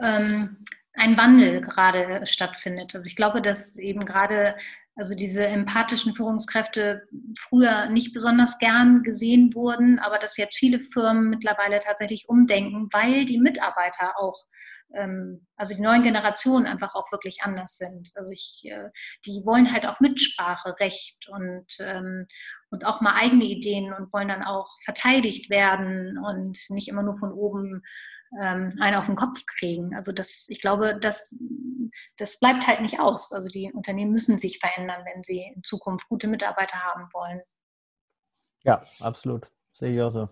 [SPEAKER 1] ähm, ein Wandel gerade stattfindet. Also ich glaube, dass eben gerade also diese empathischen Führungskräfte früher nicht besonders gern gesehen wurden, aber dass jetzt viele Firmen mittlerweile tatsächlich umdenken, weil die Mitarbeiter auch, ähm, also die neuen Generationen einfach auch wirklich anders sind. Also ich, äh, die wollen halt auch Mitsprache, Recht und, ähm, und auch mal eigene Ideen und wollen dann auch verteidigt werden und nicht immer nur von oben ähm, einen auf den Kopf kriegen. Also das, ich glaube, das, das bleibt halt nicht aus. Also die Unternehmen müssen sich verändern, wenn sie in Zukunft gute Mitarbeiter haben wollen.
[SPEAKER 2] Ja, absolut. Sehe ich auch so.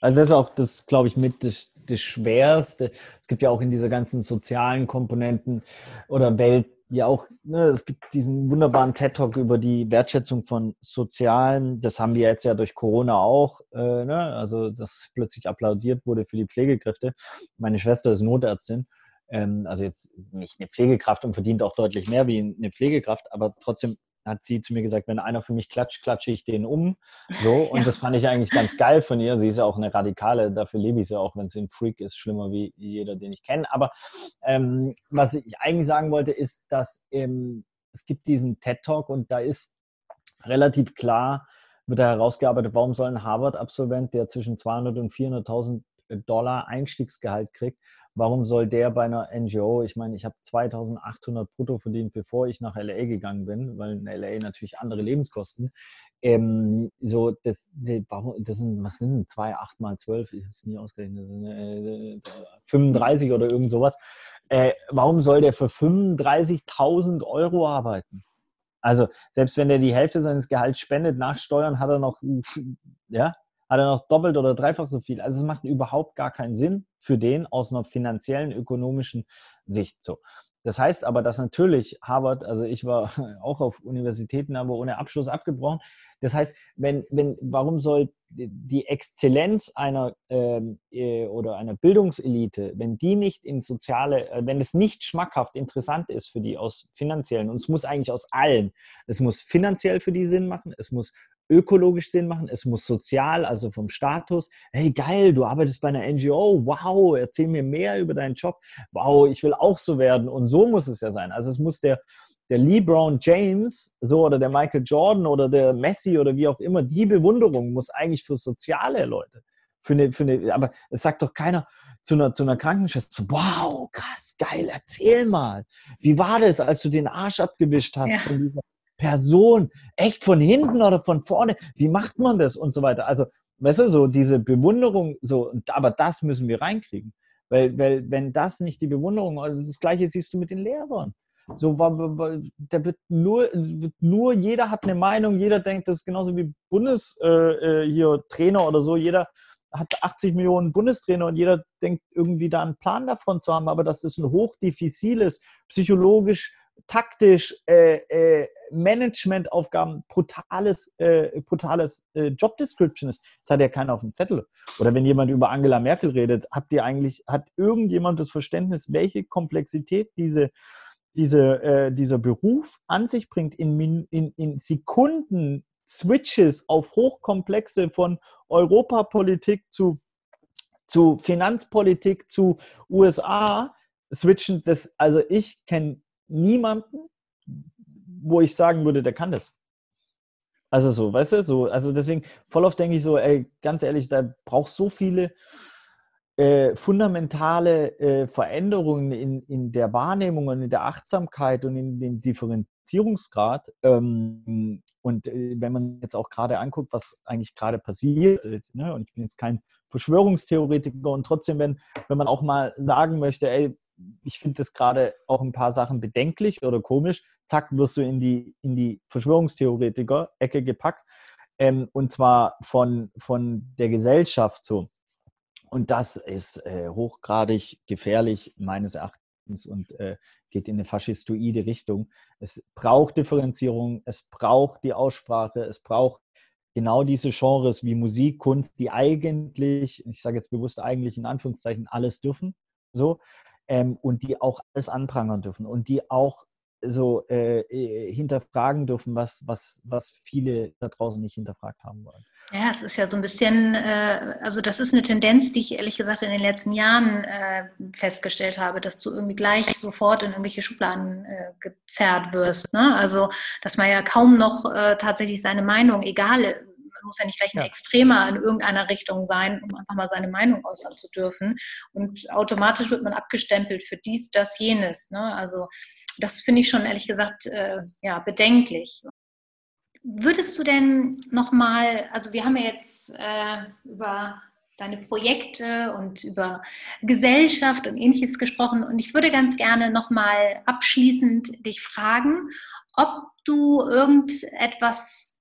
[SPEAKER 2] Also das ist auch das, glaube ich, mit das, das Schwerste. Es gibt ja auch in dieser ganzen sozialen Komponenten oder Welt ja auch, ne, es gibt diesen wunderbaren TED-Talk über die Wertschätzung von Sozialen. Das haben wir jetzt ja durch Corona auch, äh, ne? also dass plötzlich applaudiert wurde für die Pflegekräfte. Meine Schwester ist Notärztin, ähm, also jetzt nicht eine Pflegekraft und verdient auch deutlich mehr wie eine Pflegekraft, aber trotzdem hat sie zu mir gesagt, wenn einer für mich klatscht, klatsche ich den um. So, und ja. das fand ich eigentlich ganz geil von ihr. Sie ist ja auch eine Radikale, dafür lebe ich sie auch, wenn sie ein Freak ist, schlimmer wie jeder, den ich kenne. Aber ähm, was ich eigentlich sagen wollte, ist, dass ähm, es gibt diesen TED-Talk und da ist relativ klar, wird da herausgearbeitet, warum soll ein Harvard-Absolvent, der zwischen 200 und 400.000 Dollar Einstiegsgehalt kriegt, warum soll der bei einer NGO, ich meine, ich habe 2800 brutto verdient, bevor ich nach LA gegangen bin, weil in LA natürlich andere Lebenskosten. Ähm, so, das, das sind, was sind 2, 8 mal 12, ich habe es nie ausgerechnet, das sind äh, 35 oder irgend sowas. Äh, warum soll der für 35.000 Euro arbeiten? Also, selbst wenn er die Hälfte seines Gehalts spendet, nach Steuern hat er noch, ja, hat er noch doppelt oder dreifach so viel. Also es macht überhaupt gar keinen Sinn für den aus einer finanziellen, ökonomischen Sicht so. Das heißt aber, dass natürlich Harvard, also ich war auch auf Universitäten, aber ohne Abschluss abgebrochen, Das heißt, wenn, wenn, warum soll die Exzellenz einer ähm, äh, oder einer Bildungselite, wenn die nicht in soziale, äh, wenn es nicht schmackhaft interessant ist für die aus finanziellen, und es muss eigentlich aus allen, es muss finanziell für die Sinn machen, es muss ökologisch Sinn machen, es muss sozial, also vom Status. Hey, geil, du arbeitest bei einer NGO, wow, erzähl mir mehr über deinen Job. Wow, ich will auch so werden. Und so muss es ja sein. Also es muss der, der LeBron James, so oder der Michael Jordan oder der Messi oder wie auch immer, die Bewunderung muss eigentlich für soziale Leute. Für eine, für eine, aber es sagt doch keiner zu einer, zu einer Krankenschwester, wow, krass, geil, erzähl mal. Wie war das, als du den Arsch abgewischt hast ja. von dieser Person? Echt von hinten oder von vorne? Wie macht man das und so weiter? Also, weißt du, so diese Bewunderung, so, aber das müssen wir reinkriegen. Weil, weil wenn das nicht die Bewunderung, also das Gleiche siehst du mit den Lehrern. So, da wird nur, wird nur, jeder hat eine Meinung, jeder denkt, das ist genauso wie Bundes äh, äh hier Trainer oder so. Jeder hat 80 Millionen Bundestrainer und jeder denkt irgendwie da einen Plan davon zu haben, aber dass das ein hochdiffiziles, psychologisch, taktisch, äh, äh, Managementaufgaben, brutales, äh, brutales äh, Job Description ist. Das hat ja keiner auf dem Zettel. Oder wenn jemand über Angela Merkel redet, habt ihr eigentlich, hat irgendjemand das Verständnis, welche Komplexität diese diese, äh, dieser Beruf an sich bringt, in, in, in Sekunden Switches auf Hochkomplexe von Europapolitik zu, zu Finanzpolitik zu USA switchen, das, also ich kenne niemanden, wo ich sagen würde, der kann das. Also so, weißt du, so, also deswegen voll oft denke ich so, ey, ganz ehrlich, da braucht so viele äh, fundamentale äh, Veränderungen in, in der Wahrnehmung und in der Achtsamkeit und in dem Differenzierungsgrad. Ähm, und äh, wenn man jetzt auch gerade anguckt, was eigentlich gerade passiert, ne, und ich bin jetzt kein Verschwörungstheoretiker und trotzdem, wenn, wenn man auch mal sagen möchte, ey, ich finde das gerade auch ein paar Sachen bedenklich oder komisch, zack, wirst du in die, in die Verschwörungstheoretiker-Ecke gepackt. Ähm, und zwar von, von der Gesellschaft so. Und das ist äh, hochgradig gefährlich meines Erachtens und äh, geht in eine faschistoide Richtung. Es braucht Differenzierung, es braucht die Aussprache, es braucht genau diese Genres wie Musik, Kunst, die eigentlich, ich sage jetzt bewusst eigentlich in Anführungszeichen, alles dürfen, so, ähm, und die auch alles anprangern dürfen und die auch so äh, äh, hinterfragen dürfen, was, was, was viele da draußen nicht hinterfragt haben wollen.
[SPEAKER 1] Ja, es ist ja so ein bisschen, äh, also das ist eine Tendenz, die ich ehrlich gesagt in den letzten Jahren äh, festgestellt habe, dass du irgendwie gleich sofort in irgendwelche Schubladen äh, gezerrt wirst. Ne? Also, dass man ja kaum noch äh, tatsächlich seine Meinung, egal, man muss ja nicht gleich ein ja. Extremer in irgendeiner Richtung sein, um einfach mal seine Meinung äußern zu dürfen. Und automatisch wird man abgestempelt für dies, das, jenes. Ne? Also das finde ich schon ehrlich gesagt äh, ja, bedenklich. Würdest du denn nochmal, also wir haben ja jetzt äh, über deine Projekte und über Gesellschaft und ähnliches gesprochen und ich würde ganz gerne nochmal abschließend dich fragen, ob du irgendetwas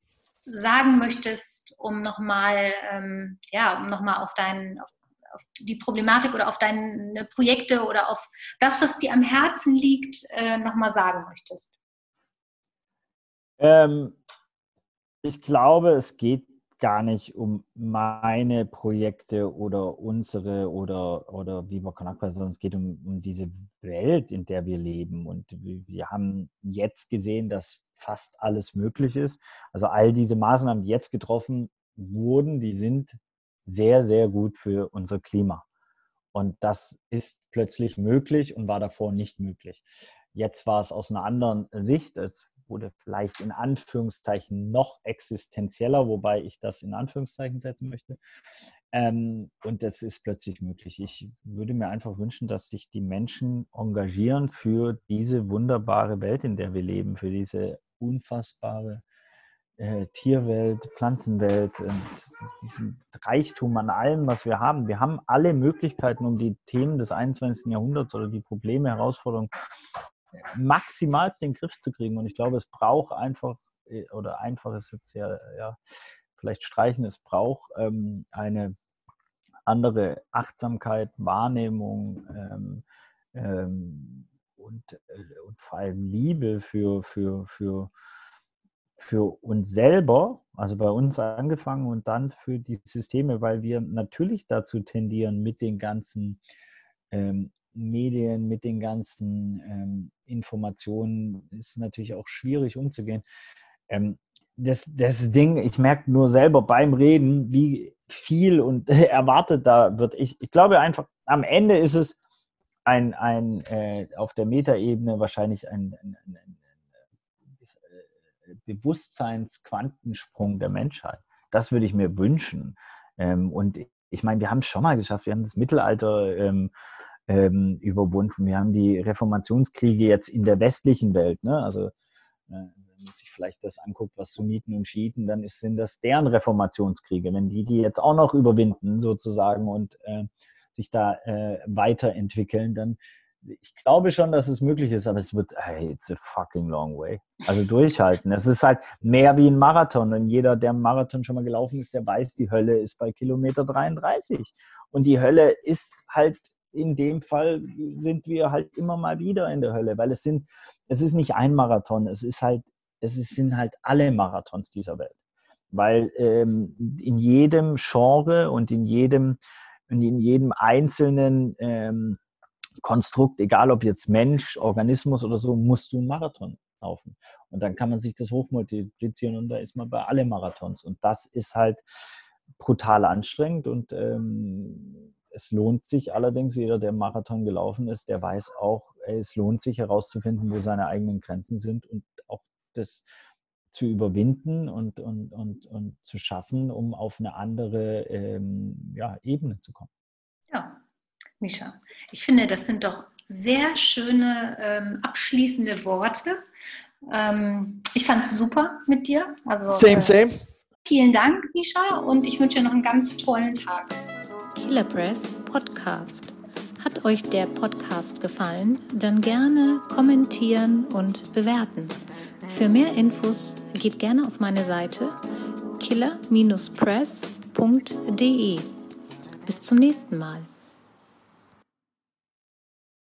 [SPEAKER 1] sagen möchtest, um nochmal, ähm, ja, um nochmal auf deinen, auf, auf, die Problematik oder auf deine Projekte oder auf das, was dir am Herzen liegt, äh, nochmal sagen möchtest.
[SPEAKER 2] Ähm, ich glaube, es geht gar nicht um meine Projekte oder unsere oder, oder wie Kanakwa, sondern es geht um, um diese Welt, in der wir leben. Und wir haben jetzt gesehen, dass fast alles möglich ist. Also all diese Maßnahmen, die jetzt getroffen wurden, die sind sehr, sehr gut für unser Klima. Und das ist plötzlich möglich und war davor nicht möglich. Jetzt war es aus einer anderen Sicht. Es wurde vielleicht in Anführungszeichen noch existenzieller, wobei ich das in Anführungszeichen setzen möchte. Ähm, und das ist plötzlich möglich. Ich würde mir einfach wünschen, dass sich die Menschen engagieren für diese wunderbare Welt, in der wir leben, für diese unfassbare äh, Tierwelt, Pflanzenwelt und diesen Reichtum an allem, was wir haben. Wir haben alle Möglichkeiten, um die Themen des 21. Jahrhunderts oder die Probleme, Herausforderungen maximal den Griff zu kriegen. Und ich glaube, es braucht einfach, äh, oder einfach ist jetzt ja, ja vielleicht streichen, es braucht ähm, eine andere Achtsamkeit, Wahrnehmung ähm, ähm, und, äh, und vor allem Liebe für, für, für, für uns selber, also bei uns angefangen und dann für die Systeme, weil wir natürlich dazu tendieren, mit den ganzen ähm, Medien, mit den ganzen ähm, Informationen, ist natürlich auch schwierig umzugehen. Ähm, das, das Ding, ich merke nur selber beim Reden, wie viel und erwartet da wird. Ich, ich glaube einfach, am Ende ist es ein, ein äh, auf der Metaebene wahrscheinlich ein, ein, ein, ein Bewusstseinsquantensprung der Menschheit. Das würde ich mir wünschen. Ähm, und ich meine, wir haben es schon mal geschafft. Wir haben das Mittelalter ähm, ähm, überwunden. Wir haben die Reformationskriege jetzt in der westlichen Welt. Ne? Also, äh, wenn man sich vielleicht das anguckt, was Sunniten und Schiiten, dann ist, sind das deren Reformationskriege. Wenn die die jetzt auch noch überwinden, sozusagen, und äh, sich da äh, weiterentwickeln, dann ich glaube schon, dass es möglich ist, aber es wird, hey, it's a fucking long way. Also durchhalten. Es ist halt mehr wie ein Marathon. Und jeder, der einen Marathon schon mal gelaufen ist, der weiß, die Hölle ist bei Kilometer 33. Und die Hölle ist halt, in dem Fall sind wir halt immer mal wieder in der Hölle, weil es sind, es ist nicht ein Marathon, es ist halt, es sind halt alle Marathons dieser Welt. Weil ähm, in jedem Genre und in jedem, in jedem einzelnen ähm, Konstrukt, egal ob jetzt Mensch, Organismus oder so, musst du einen Marathon laufen. Und dann kann man sich das hochmultiplizieren und da ist man bei alle Marathons. Und das ist halt brutal anstrengend und ähm, es lohnt sich allerdings, jeder, der Marathon gelaufen ist, der weiß auch, es lohnt sich herauszufinden, wo seine eigenen Grenzen sind und auch das zu überwinden und, und, und, und zu schaffen, um auf eine andere ähm, ja, Ebene zu kommen.
[SPEAKER 1] Ja, Misha. Ich finde, das sind doch sehr schöne ähm, abschließende Worte. Ähm, ich fand es super mit dir. Also,
[SPEAKER 2] same, äh, same.
[SPEAKER 1] Vielen Dank, Misha, und ich wünsche dir noch einen ganz tollen Tag. Killer Press Podcast. Hat euch der Podcast gefallen? Dann gerne kommentieren und bewerten. Für mehr Infos geht gerne auf meine Seite killer-press.de. Bis zum nächsten Mal.